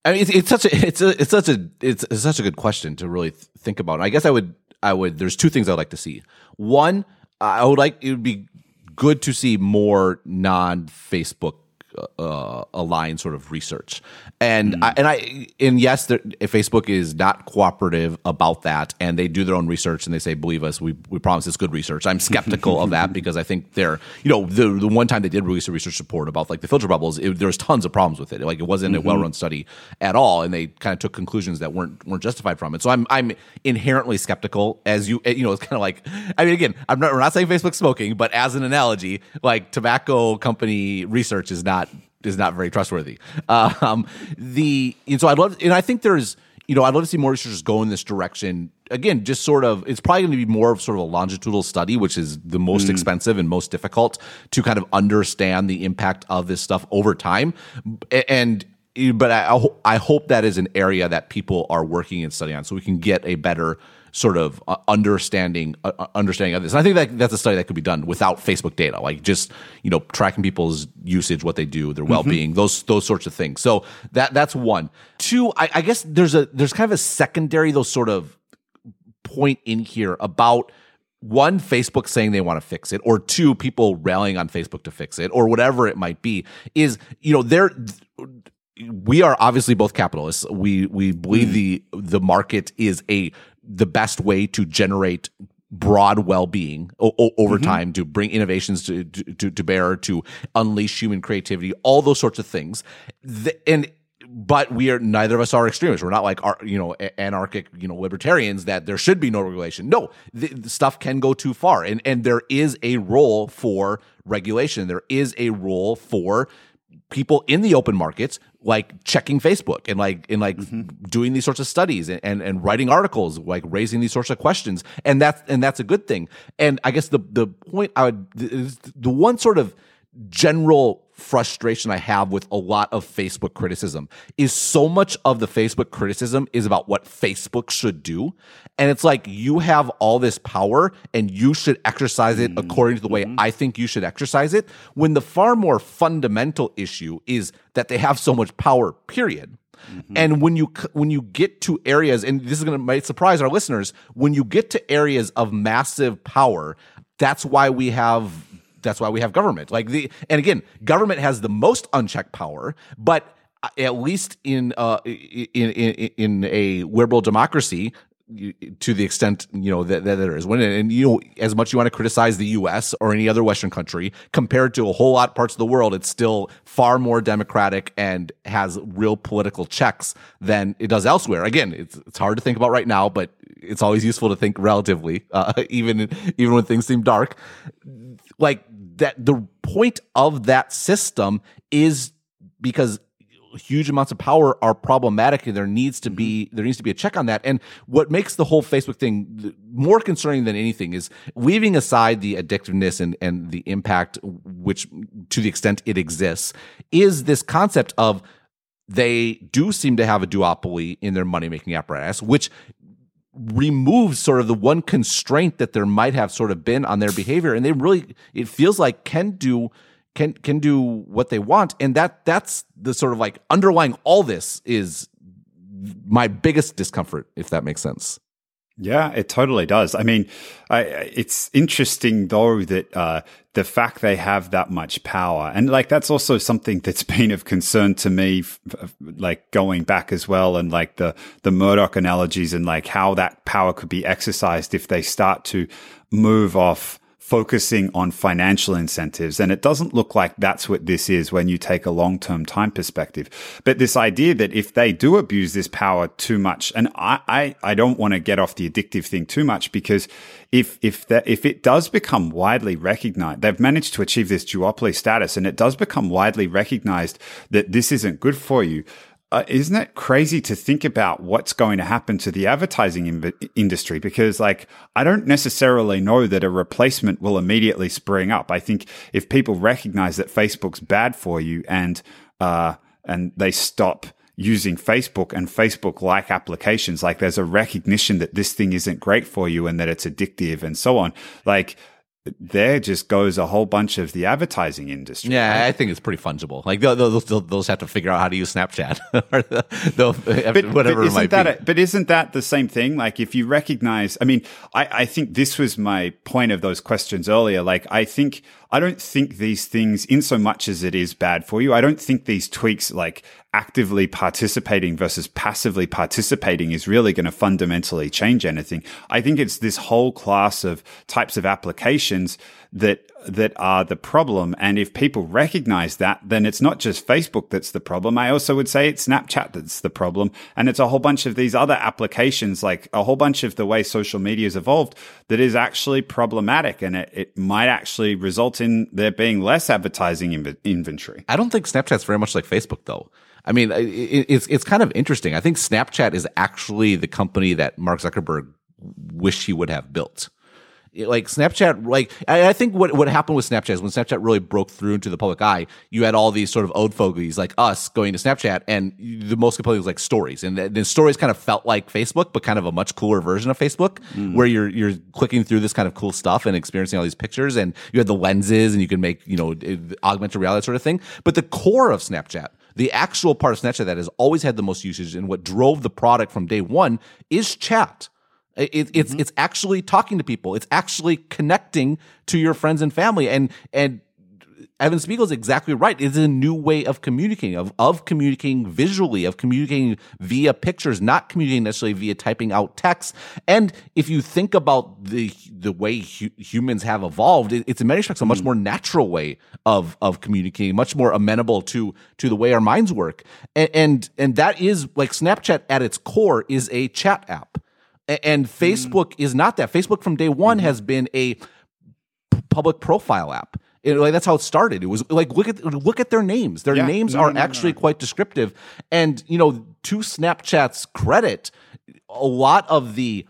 I mean, it's, it's such a it's a it's such a it's, it's such a good question to really th- think about. I guess I would I would. There's two things I'd like to see. One, I would like it would be good to see more non Facebook uh, aligned sort of research. And mm. I, and I and yes, if Facebook is not cooperative about that, and they do their own research and they say, "Believe us, we we promise it's good research." I'm skeptical of that because I think they're you know the the one time they did release a research report about like the filter bubbles, it, there was tons of problems with it. Like it wasn't mm-hmm. a well run study at all, and they kind of took conclusions that weren't weren't justified from it. So I'm I'm inherently skeptical. As you you know, it's kind of like I mean, again, I'm not we're not saying Facebook smoking, but as an analogy, like tobacco company research is not is not very trustworthy. Um, the and so I'd love, and I think there's, you know, I'd love to see more researchers go in this direction. Again, just sort of, it's probably going to be more of sort of a longitudinal study, which is the most mm. expensive and most difficult to kind of understand the impact of this stuff over time. And but I, I hope that is an area that people are working and studying on, so we can get a better sort of uh, understanding uh, uh, understanding of this. And I think that that's a study that could be done without Facebook data, like just you know tracking people's usage, what they do, their well being, mm-hmm. those those sorts of things. So that that's one. Two, I, I guess there's a there's kind of a secondary those sort of point in here about one facebook saying they want to fix it or two people rallying on facebook to fix it or whatever it might be is you know they're we are obviously both capitalists we we believe mm. the the market is a the best way to generate broad well-being o- over mm-hmm. time to bring innovations to, to, to bear to unleash human creativity all those sorts of things. The, and but we are neither of us are extremists. We're not like our, you know anarchic you know libertarians that there should be no regulation. No the, the stuff can go too far. And and there is a role for regulation. There is a role for people in the open markets like checking Facebook and like in like mm-hmm. doing these sorts of studies and, and, and writing articles, like raising these sorts of questions. And that's and that's a good thing. And I guess the the point I would the one sort of general frustration I have with a lot of Facebook criticism is so much of the Facebook criticism is about what Facebook should do. And it's like you have all this power and you should exercise it mm-hmm. according to the way mm-hmm. I think you should exercise it. When the far more fundamental issue is that they have so much power, period. Mm-hmm. And when you when you get to areas, and this is going to might surprise our listeners, when you get to areas of massive power, that's why we have that's why we have government. Like the and again, government has the most unchecked power, but at least in uh in in, in a liberal democracy to the extent you know that, that there is when and you know as much you want to criticize the US or any other western country compared to a whole lot of parts of the world it's still far more democratic and has real political checks than it does elsewhere again it's it's hard to think about right now but it's always useful to think relatively uh, even even when things seem dark like that the point of that system is because huge amounts of power are problematic and there needs to be mm-hmm. there needs to be a check on that and what makes the whole facebook thing more concerning than anything is leaving aside the addictiveness and and the impact which to the extent it exists is this concept of they do seem to have a duopoly in their money making apparatus which removes sort of the one constraint that there might have sort of been on their behavior. And they really it feels like can do can can do what they want. And that that's the sort of like underlying all this is my biggest discomfort if that makes sense yeah, it totally does. I mean, I, it's interesting though that uh, the fact they have that much power, and like that's also something that's been of concern to me, f- f- like going back as well, and like the the Murdoch analogies, and like how that power could be exercised if they start to move off focusing on financial incentives. And it doesn't look like that's what this is when you take a long term time perspective. But this idea that if they do abuse this power too much, and I, I, I don't want to get off the addictive thing too much because if, if that, if it does become widely recognized, they've managed to achieve this duopoly status and it does become widely recognized that this isn't good for you uh, isn't it crazy to think about what's going to happen to the advertising inv- industry? Because, like, I don't necessarily know that a replacement will immediately spring up. I think if people recognize that Facebook's bad for you and uh, and they stop using Facebook and Facebook like applications, like there's a recognition that this thing isn't great for you and that it's addictive and so on. Like there just goes a whole bunch of the advertising industry. Yeah, right? I think it's pretty fungible. Like they'll, they'll, they'll, they'll just have to figure out how to use Snapchat or but, whatever but might that. A, but isn't that the same thing? Like if you recognize, I mean, I, I think this was my point of those questions earlier. Like I think, I don't think these things, in so much as it is bad for you, I don't think these tweaks like actively participating versus passively participating is really going to fundamentally change anything. I think it's this whole class of types of applications that that are the problem. And if people recognize that, then it's not just Facebook that's the problem. I also would say it's Snapchat that's the problem. And it's a whole bunch of these other applications, like a whole bunch of the way social media has evolved that is actually problematic. And it, it might actually result in there being less advertising inv- inventory. I don't think Snapchat's very much like Facebook though. I mean, it's it's kind of interesting. I think Snapchat is actually the company that Mark Zuckerberg wished he would have built. Like Snapchat, like I, think what what happened with Snapchat is when Snapchat really broke through into the public eye, you had all these sort of old fogies like us going to Snapchat, and the most compelling was like stories, and the, the stories kind of felt like Facebook, but kind of a much cooler version of Facebook, mm. where you're you're clicking through this kind of cool stuff and experiencing all these pictures, and you had the lenses, and you can make you know augmented reality sort of thing. But the core of Snapchat the actual part of Snapchat that has always had the most usage and what drove the product from day one is chat. It, it's mm-hmm. it's actually talking to people. It's actually connecting to your friends and family. And and Evan Spiegel is exactly right. It's a new way of communicating, of, of communicating visually, of communicating via pictures, not communicating necessarily via typing out text. And if you think about the the way hu- humans have evolved, it, it's in many respects a much mm. more natural way of of communicating, much more amenable to to the way our minds work. And and, and that is like Snapchat at its core is a chat app, and mm. Facebook mm. is not that. Facebook from day one mm. has been a public profile app it, like that's how it started. It was like look at look at their names. Their yeah. names no, are no, actually no, quite descriptive. And you know, to Snapchat's credit, a lot of the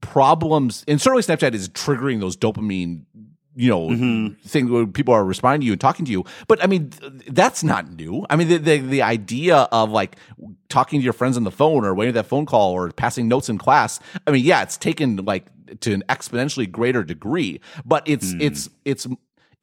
problems, and certainly Snapchat is triggering those dopamine you know mm-hmm. thing where people are responding to you and talking to you but i mean that's not new i mean the, the, the idea of like talking to your friends on the phone or waiting that phone call or passing notes in class i mean yeah it's taken like to an exponentially greater degree but it's mm. it's it's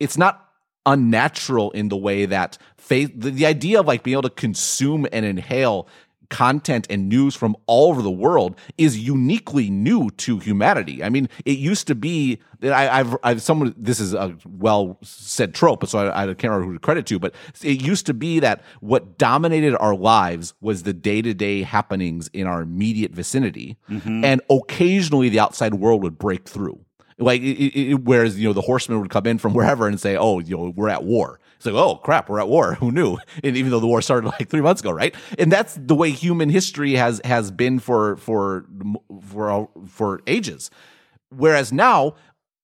it's not unnatural in the way that face the, the idea of like being able to consume and inhale content and news from all over the world is uniquely new to humanity. I mean, it used to be that I, have I've someone. This is a well said trope, so I, I, can't remember who to credit to, but it used to be that what dominated our lives was the day to day happenings in our immediate vicinity, mm-hmm. and occasionally the outside world would break through. Like, it, it, whereas, you know, the horsemen would come in from wherever and say, oh, you know, we're at war. It's like, oh, crap, we're at war. Who knew? And even though the war started like three months ago, right? And that's the way human history has, has been for, for, for, for ages. Whereas now,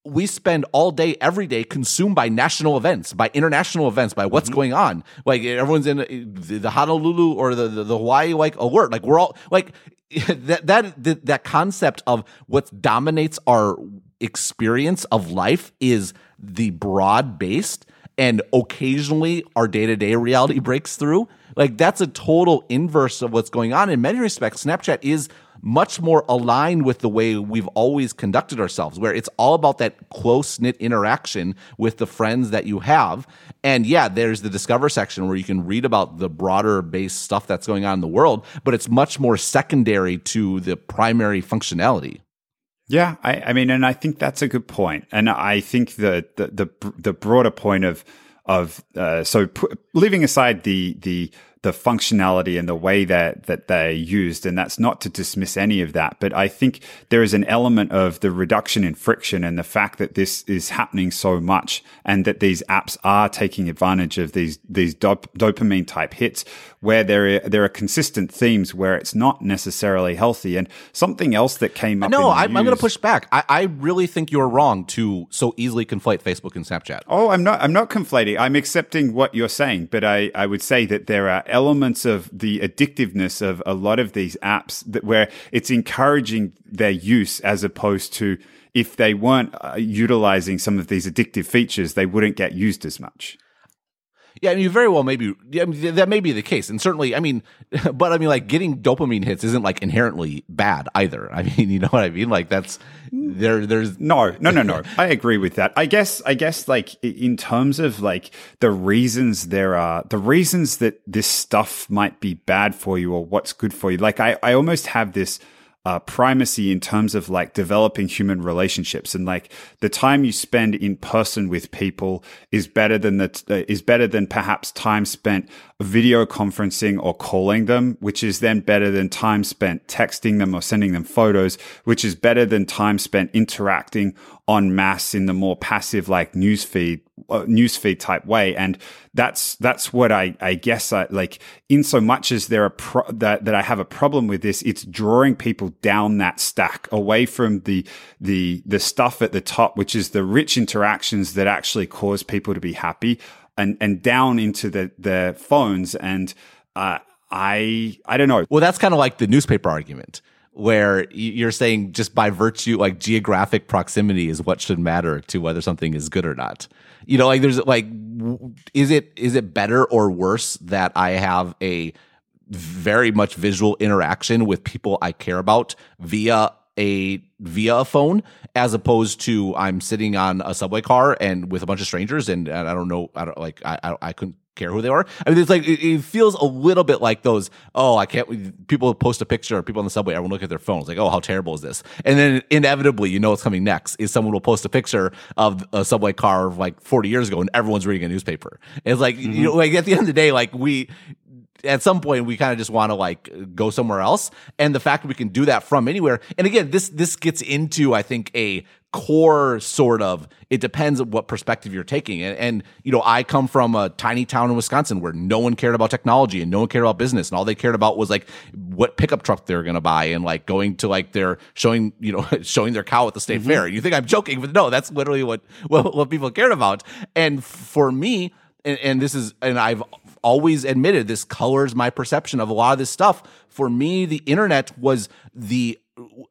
we spend all day, every day, consumed by national events, by international events, by what's mm-hmm. going on. Like everyone's in the Honolulu or the, the, the Hawaii like alert. Like we're all like that that that concept of what dominates our experience of life is the broad based and occasionally our day to day reality breaks through. Like that's a total inverse of what's going on. In many respects, Snapchat is much more aligned with the way we've always conducted ourselves, where it's all about that close knit interaction with the friends that you have. And yeah, there's the discover section where you can read about the broader based stuff that's going on in the world, but it's much more secondary to the primary functionality. Yeah, I, I mean, and I think that's a good point. and I think the the the, the broader point of of uh, so leaving aside the the the functionality and the way that that they're used and that's not to dismiss any of that but i think there is an element of the reduction in friction and the fact that this is happening so much and that these apps are taking advantage of these these dop- dopamine type hits where there are, there are consistent themes where it's not necessarily healthy. And something else that came up no I'm, I'm going to push back. I, I really think you're wrong to so easily conflate facebook and snapchat. Oh i'm not i'm not conflating. I'm accepting what you're saying but i i would say that there are elements of the addictiveness of a lot of these apps that where it's encouraging their use as opposed to if they weren't uh, utilizing some of these addictive features, they wouldn't get used as much. Yeah, I mean, very well, maybe I mean, that may be the case, and certainly, I mean, but I mean, like getting dopamine hits isn't like inherently bad either. I mean, you know what I mean? Like that's there. There's no, no, no, no. I agree with that. I guess, I guess, like in terms of like the reasons there are the reasons that this stuff might be bad for you or what's good for you. Like I, I almost have this uh, primacy in terms of like developing human relationships. And like the time you spend in person with people is better than that uh, is better than perhaps time spent video conferencing or calling them, which is then better than time spent texting them or sending them photos, which is better than time spent interacting en masse in the more passive like newsfeed uh, newsfeed type way. And that's that's what i i guess i like in so much as there are pro- that that i have a problem with this it's drawing people down that stack away from the the the stuff at the top which is the rich interactions that actually cause people to be happy and and down into the the phones. And uh i i don't know. Well that's kind of like the newspaper argument where you're saying just by virtue like geographic proximity is what should matter to whether something is good or not. You know like there's like is it is it better or worse that i have a very much visual interaction with people i care about via a via a phone as opposed to i'm sitting on a subway car and with a bunch of strangers and, and i don't know i don't like i i, I couldn't care who they are. I mean, it's like it, it, feels a little bit like those. Oh, I can't. People post a picture people on the subway. Everyone look at their phones, like, oh, how terrible is this? And then inevitably, you know what's coming next is someone will post a picture of a subway car of like 40 years ago, and everyone's reading a newspaper. it's like mm-hmm. you know, like at the end of the day, like we at some point we kind of just want to like go somewhere else. And the fact that we can do that from anywhere and again this this gets into i think a core sort of it depends on what perspective you're taking. And, and you know i come from a tiny town in wisconsin where no one cared about technology and no one cared about business. And all they cared about was like what pickup truck they were going to buy and like going to like their showing you know showing their cow at the state mm-hmm. fair. You think i'm joking but no that's literally what what, what people cared about. And for me and, and this is and i've always admitted this colors my perception of a lot of this stuff. For me the internet was the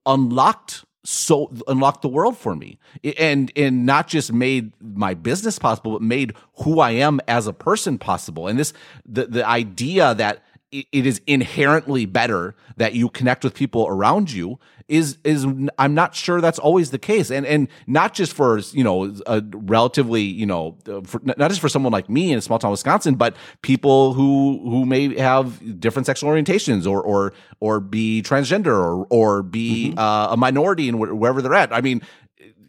unlocked so unlocked the world for me. And and not just made my business possible but made who i am as a person possible. And this the the idea that it is inherently better that you connect with people around you is is I'm not sure that's always the case, and and not just for you know a relatively you know for, not just for someone like me in a small town Wisconsin, but people who who may have different sexual orientations or or or be transgender or or be mm-hmm. uh, a minority in wherever they're at. I mean,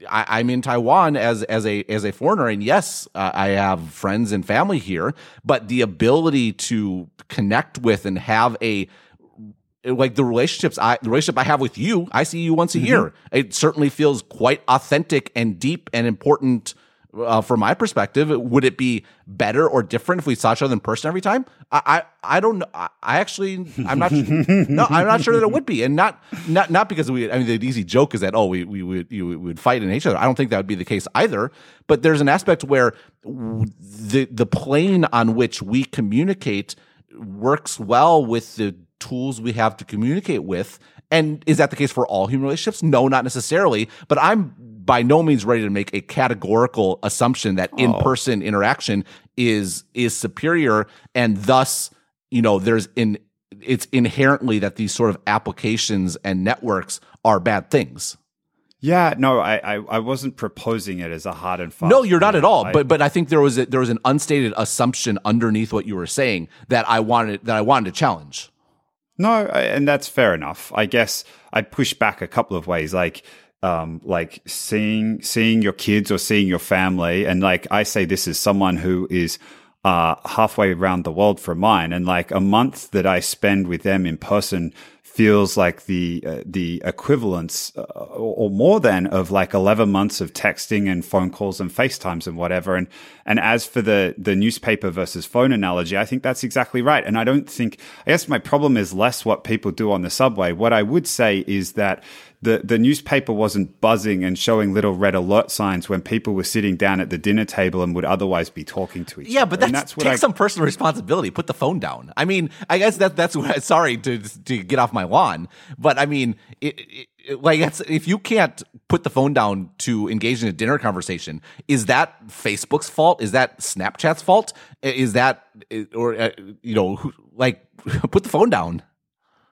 I, am in Taiwan as as a as a foreigner, and yes, uh, I have friends and family here. But the ability to connect with and have a like the relationships I the relationship I have with you, I see you once a mm-hmm. year. It certainly feels quite authentic and deep and important uh, from my perspective, would it be better or different if we saw each other in person every time? I, I, I don't know. I, I actually, I'm not. no, I'm not sure that it would be, and not, not, not because we. I mean, the easy joke is that oh, we, we would, you, we would fight in each other. I don't think that would be the case either. But there's an aspect where the the plane on which we communicate works well with the tools we have to communicate with. And is that the case for all human relationships? No, not necessarily. But I'm by no means ready to make a categorical assumption that oh. in-person interaction is is superior and thus you know there's in it's inherently that these sort of applications and networks are bad things yeah, no, I, I, I, wasn't proposing it as a hot and fast. No, you're not at all. I, but but I think there was a, there was an unstated assumption underneath what you were saying that I wanted that I wanted to challenge. No, and that's fair enough. I guess I'd push back a couple of ways. Like um, like seeing seeing your kids or seeing your family, and like I say, this is someone who is uh, halfway around the world from mine, and like a month that I spend with them in person feels like the uh, the equivalence uh, or more than of like 11 months of texting and phone calls and FaceTimes and whatever. And and as for the the newspaper versus phone analogy I think that's exactly right. And I don't think I guess my problem is less what people do on the subway. What I would say is that the, the newspaper wasn't buzzing and showing little red alert signs when people were sitting down at the dinner table and would otherwise be talking to each yeah, other. but that's, that's take I, some personal responsibility. Put the phone down. I mean, I guess that that's what. Sorry to to get off my lawn, but I mean, it, it, like if you can't put the phone down to engage in a dinner conversation, is that Facebook's fault? Is that Snapchat's fault? Is that or uh, you know, like put the phone down?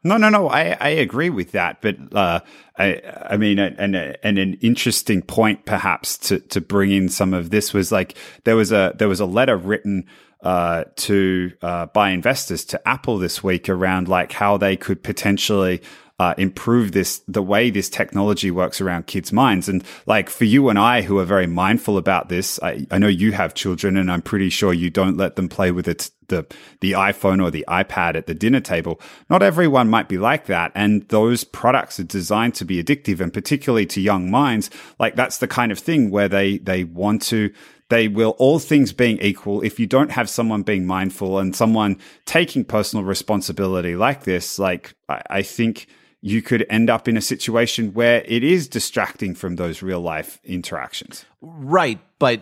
No, no, no. I, I agree with that, but uh, I I mean, and and an interesting point perhaps to to bring in some of this was like there was a there was a letter written uh, to uh, by investors to Apple this week around like how they could potentially uh, improve this the way this technology works around kids' minds. And like for you and I, who are very mindful about this, I, I know you have children, and I'm pretty sure you don't let them play with it the the iPhone or the iPad at the dinner table. Not everyone might be like that, and those products are designed to be addictive, and particularly to young minds. Like that's the kind of thing where they they want to they will, all things being equal, if you don't have someone being mindful and someone taking personal responsibility like this, like I, I think you could end up in a situation where it is distracting from those real life interactions. Right. But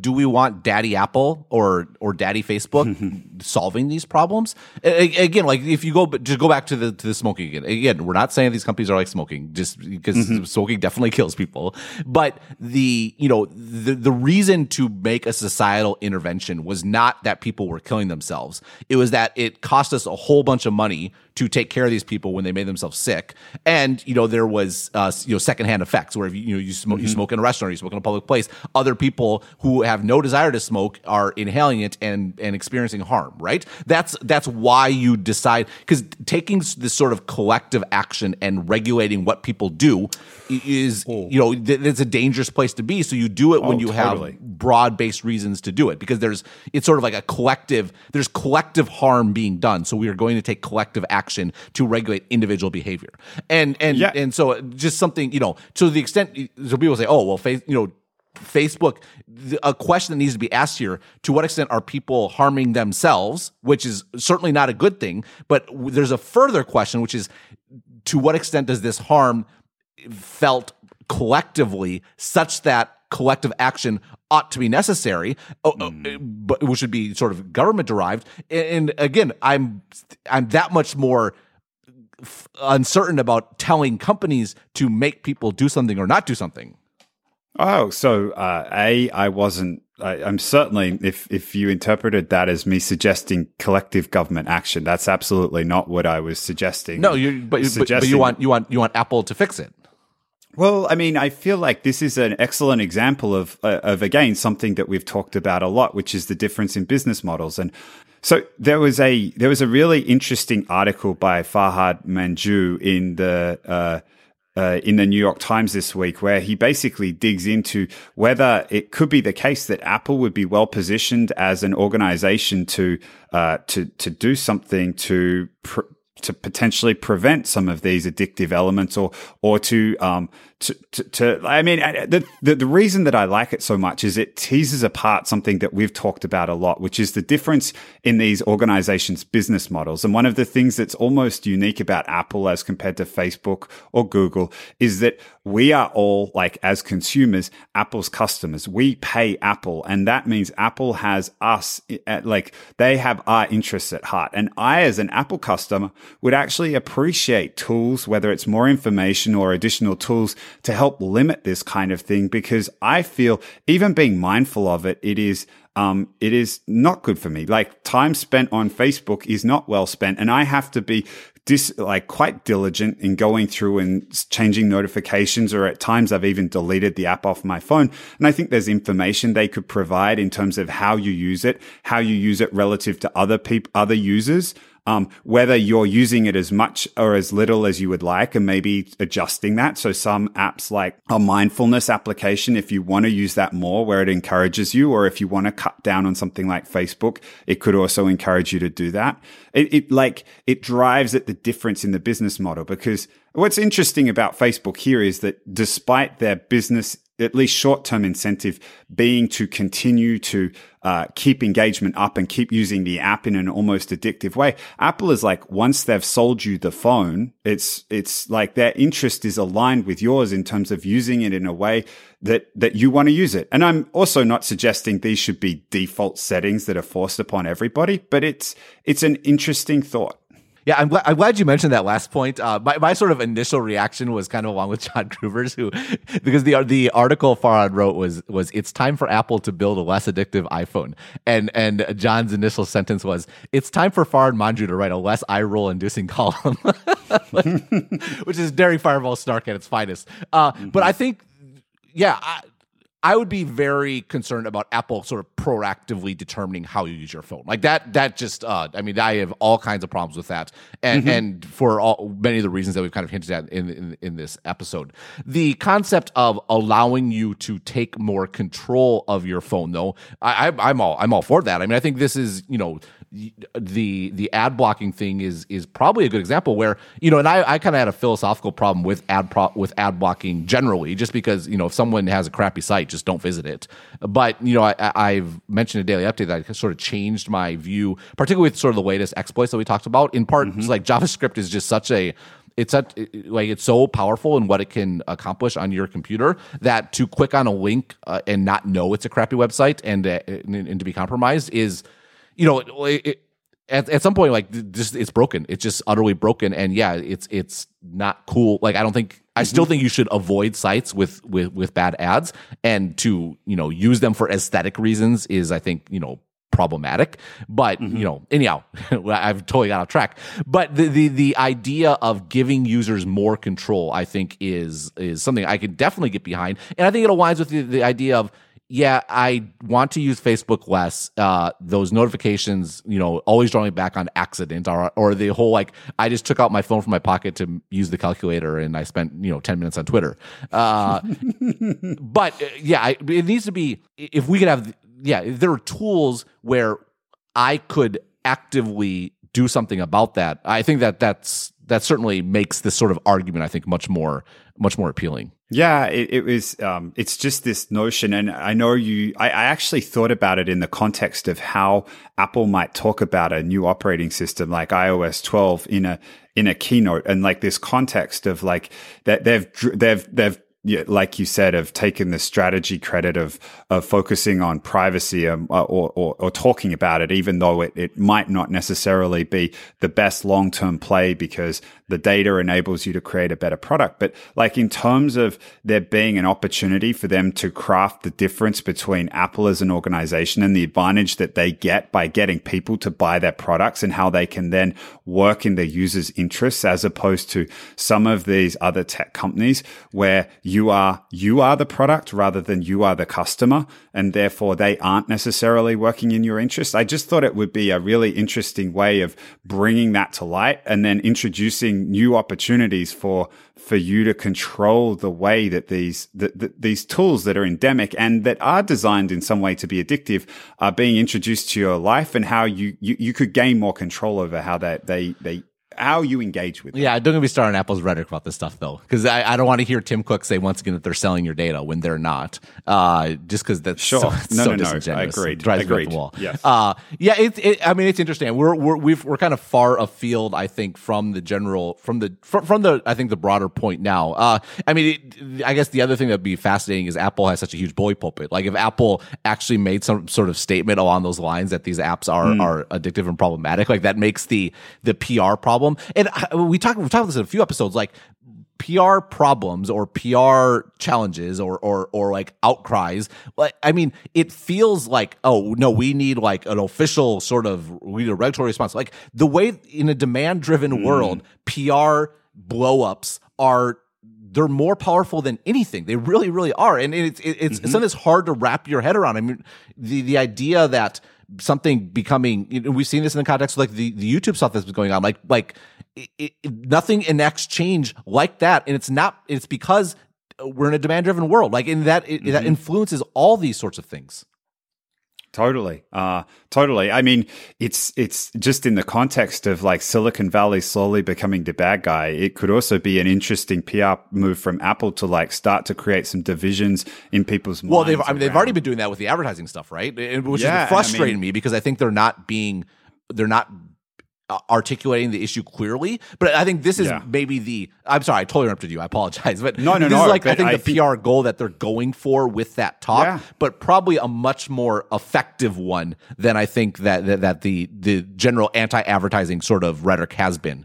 do we want Daddy Apple or or Daddy Facebook solving these problems? Again, like if you go just go back to the to the smoking again. Again, we're not saying these companies are like smoking, just because mm-hmm. smoking definitely kills people. But the you know the the reason to make a societal intervention was not that people were killing themselves. It was that it cost us a whole bunch of money to take care of these people when they made themselves sick. And you know there was uh, you know secondhand effects where if you, you know you smoke mm-hmm. you smoke in a restaurant, or you smoke in a public place, other people who have no desire to smoke are inhaling it and and experiencing harm. Right? That's that's why you decide because taking this sort of collective action and regulating what people do is oh. you know th- it's a dangerous place to be. So you do it when oh, you totally. have broad based reasons to do it because there's it's sort of like a collective there's collective harm being done. So we are going to take collective action action to regulate individual behavior. And and yeah. and so just something you know to the extent so people say, oh well, face you know. Facebook, a question that needs to be asked here: To what extent are people harming themselves? Which is certainly not a good thing. But there's a further question, which is: To what extent does this harm felt collectively, such that collective action ought to be necessary, mm. but which should be sort of government derived. And again, I'm I'm that much more uncertain about telling companies to make people do something or not do something. Oh, so uh, a I wasn't. I, am certainly if if you interpreted that as me suggesting collective government action, that's absolutely not what I was suggesting. No, you but, but, but you want you want you want Apple to fix it. Well, I mean, I feel like this is an excellent example of, uh, of again, something that we've talked about a lot, which is the difference in business models. And so there was a, there was a really interesting article by Farhad Manjoo in the, uh, uh, in the New York Times this week, where he basically digs into whether it could be the case that Apple would be well positioned as an organization to uh, to to do something to pr- to potentially prevent some of these addictive elements or or to um, to, to, to, I mean, the, the, the reason that I like it so much is it teases apart something that we've talked about a lot, which is the difference in these organizations' business models. And one of the things that's almost unique about Apple as compared to Facebook or Google is that we are all like, as consumers, Apple's customers. We pay Apple and that means Apple has us at like, they have our interests at heart. And I, as an Apple customer, would actually appreciate tools, whether it's more information or additional tools to help limit this kind of thing because I feel even being mindful of it, it is um, it is not good for me. Like time spent on Facebook is not well spent, and I have to be dis- like quite diligent in going through and changing notifications. Or at times, I've even deleted the app off my phone. And I think there's information they could provide in terms of how you use it, how you use it relative to other people, other users um, whether you're using it as much or as little as you would like and maybe adjusting that. So some apps like a mindfulness application, if you want to use that more where it encourages you, or if you want to cut down on something like Facebook, it could also encourage you to do that. It, it like, it drives at the difference in the business model because what's interesting about Facebook here is that despite their business at least short term incentive being to continue to uh, keep engagement up and keep using the app in an almost addictive way. Apple is like once they've sold you the phone, it's it's like their interest is aligned with yours in terms of using it in a way that that you want to use it. And I'm also not suggesting these should be default settings that are forced upon everybody, but it's it's an interesting thought. Yeah, I'm glad, I'm glad you mentioned that last point. Uh, my, my sort of initial reaction was kind of along with John Gruber's, who because the the article Farhad wrote was was it's time for Apple to build a less addictive iPhone, and and John's initial sentence was it's time for Farhad Manjoo to write a less eye roll inducing column, which is Daring Fireball Snark at its finest. Uh, mm-hmm. But I think yeah, I, I would be very concerned about Apple sort of proactively determining how you use your phone. Like that, that just, uh, I mean, I have all kinds of problems with that. And, mm-hmm. and for all, many of the reasons that we've kind of hinted at in, in, in, this episode, the concept of allowing you to take more control of your phone, though, I, I, I'm all, I'm all for that. I mean, I think this is, you know, the the ad blocking thing is is probably a good example where you know and I, I kind of had a philosophical problem with ad pro, with ad blocking generally just because you know if someone has a crappy site just don't visit it but you know I, have mentioned a daily update that I sort of changed my view particularly with sort of the latest exploits that we talked about in part mm-hmm. like JavaScript is just such a it's such like it's so powerful in what it can accomplish on your computer that to click on a link uh, and not know it's a crappy website and, uh, and, and to be compromised is you know, it, it, at, at some point, like just it's broken. It's just utterly broken, and yeah, it's it's not cool. Like I don't think I still mm-hmm. think you should avoid sites with with with bad ads, and to you know use them for aesthetic reasons is I think you know problematic. But mm-hmm. you know, anyhow, I've totally got off track. But the, the the idea of giving users more control, I think, is is something I could definitely get behind, and I think it aligns with the, the idea of yeah, I want to use Facebook less. Uh, those notifications, you know, always drawing me back on accident or, or the whole like, I just took out my phone from my pocket to use the calculator and I spent, you know, 10 minutes on Twitter. Uh, but uh, yeah, I, it needs to be, if we could have, yeah, there are tools where I could actively do something about that. I think that that's, that certainly makes this sort of argument, I think, much more, much more appealing. Yeah, it, it was. Um, it's just this notion, and I know you. I, I, actually thought about it in the context of how Apple might talk about a new operating system like iOS 12 in a in a keynote, and like this context of like that they've they've they've like you said, have taken the strategy credit of of focusing on privacy um, or, or, or talking about it, even though it, it might not necessarily be the best long term play because the data enables you to create a better product. But like in terms of there being an opportunity for them to craft the difference between Apple as an organization and the advantage that they get by getting people to buy their products and how they can then work in the user's interests as opposed to some of these other tech companies where you are you are the product rather than you are the customer and therefore they aren't necessarily working in your interest. I just thought it would be a really interesting way of bringing that to light and then introducing new opportunities for for you to control the way that these that these tools that are endemic and that are designed in some way to be addictive are being introduced to your life and how you you, you could gain more control over how that they they how you engage with it. Yeah, don't get me started on Apple's rhetoric about this stuff though, because I, I, don't want to hear Tim Cook say once again that they're selling your data when they're not. Uh, just because that's sure. so, no, so no, no. I agree. drives agreed. the wall. Yes. Uh, yeah. It's. It, I mean, it's interesting. We're we're we've, we're kind of far afield, I think, from the general from the from, from the I think the broader point now. Uh, I mean, it, I guess the other thing that'd be fascinating is Apple has such a huge bully pulpit. Like if Apple actually made some sort of statement along those lines that these apps are mm. are addictive and problematic, like that makes the the PR problem and. I, we talked we talked about this in a few episodes, like PR problems or PR challenges or or or like outcries. Like I mean, it feels like oh no, we need like an official sort of we need a regulatory response. Like the way in a demand driven mm. world, PR blowups are they're more powerful than anything. They really, really are, and it's it's, mm-hmm. it's something that's hard to wrap your head around. I mean, the the idea that something becoming you know, we've seen this in the context of like the, the YouTube stuff that's been going on like like it, it, nothing enacts change like that. And it's not it's because we're in a demand driven world. Like in that it, mm-hmm. that influences all these sorts of things Totally. Uh, totally. I mean, it's, it's just in the context of like Silicon Valley slowly becoming the bad guy. It could also be an interesting PR move from Apple to like start to create some divisions in people's minds. Well, they've, I mean, they've already been doing that with the advertising stuff, right? Which yeah, is frustrating I mean, me because I think they're not being, they're not Uh, articulating the issue clearly. But I think this is yeah. maybe the. I'm sorry, I totally interrupted you. I apologize. But no, no, this no. is like I think I the PR goal that they're going for with that talk, yeah. but probably a much more effective one than I think that that, that the the general anti-advertising sort of rhetoric has been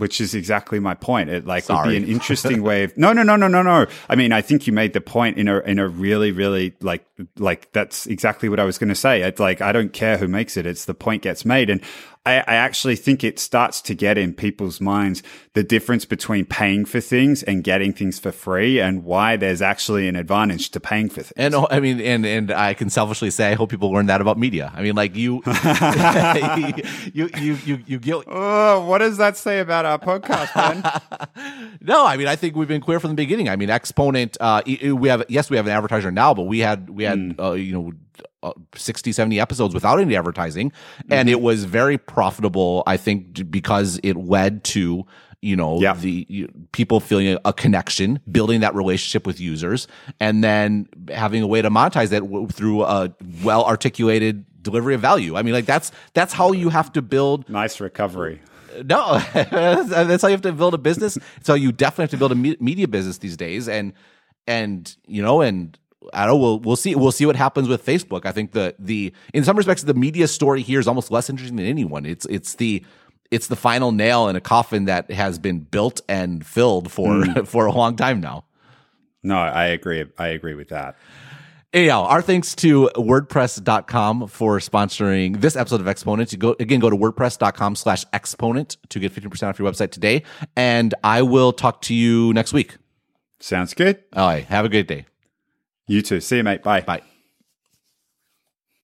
which is exactly my point. It like Sorry. would be an interesting way of no, no, no, no, no, no. I mean, I think you made the point in a in a really, really like like that's exactly what I was going to say. It's like I don't care who makes it; it's the point gets made, and I, I, actually think it starts to get in people's minds the difference between paying for things and getting things for free and why there's actually an advantage to paying for things. And I mean, and, and I can selfishly say, I hope people learn that about media. I mean, like you, you, you, you, you, you, oh, what does that say about our podcast, man? no, I mean, I think we've been clear from the beginning. I mean, Exponent, uh, we have, yes, we have an advertiser now, but we had, we had, mm. uh, you know, 60 70 episodes without any advertising. Mm-hmm. and it was very profitable i think because it led to you know yeah. the you, people feeling a, a, connection building that relationship with users and then having a way to monetize that w- through a well articulated delivery of value. I mean like that's that's how you have to build nice recovery. No that's how you have to build a business. So you definitely have to build a me- media business these days. And and you know and I don't know. We'll we'll see. We'll see what happens with Facebook. I think the the in some respects the media story here is almost less interesting than anyone. It's it's the it's the final nail in a coffin that has been built and filled for mm. for a long time now. No, I agree. I agree with that. Anyhow, our thanks to WordPress.com for sponsoring this episode of Exponent. You go again, go to WordPress.com slash exponent to get 15% off your website today. And I will talk to you next week. Sounds good. All right. Have a great day. You too. See you, mate. Bye. Bye.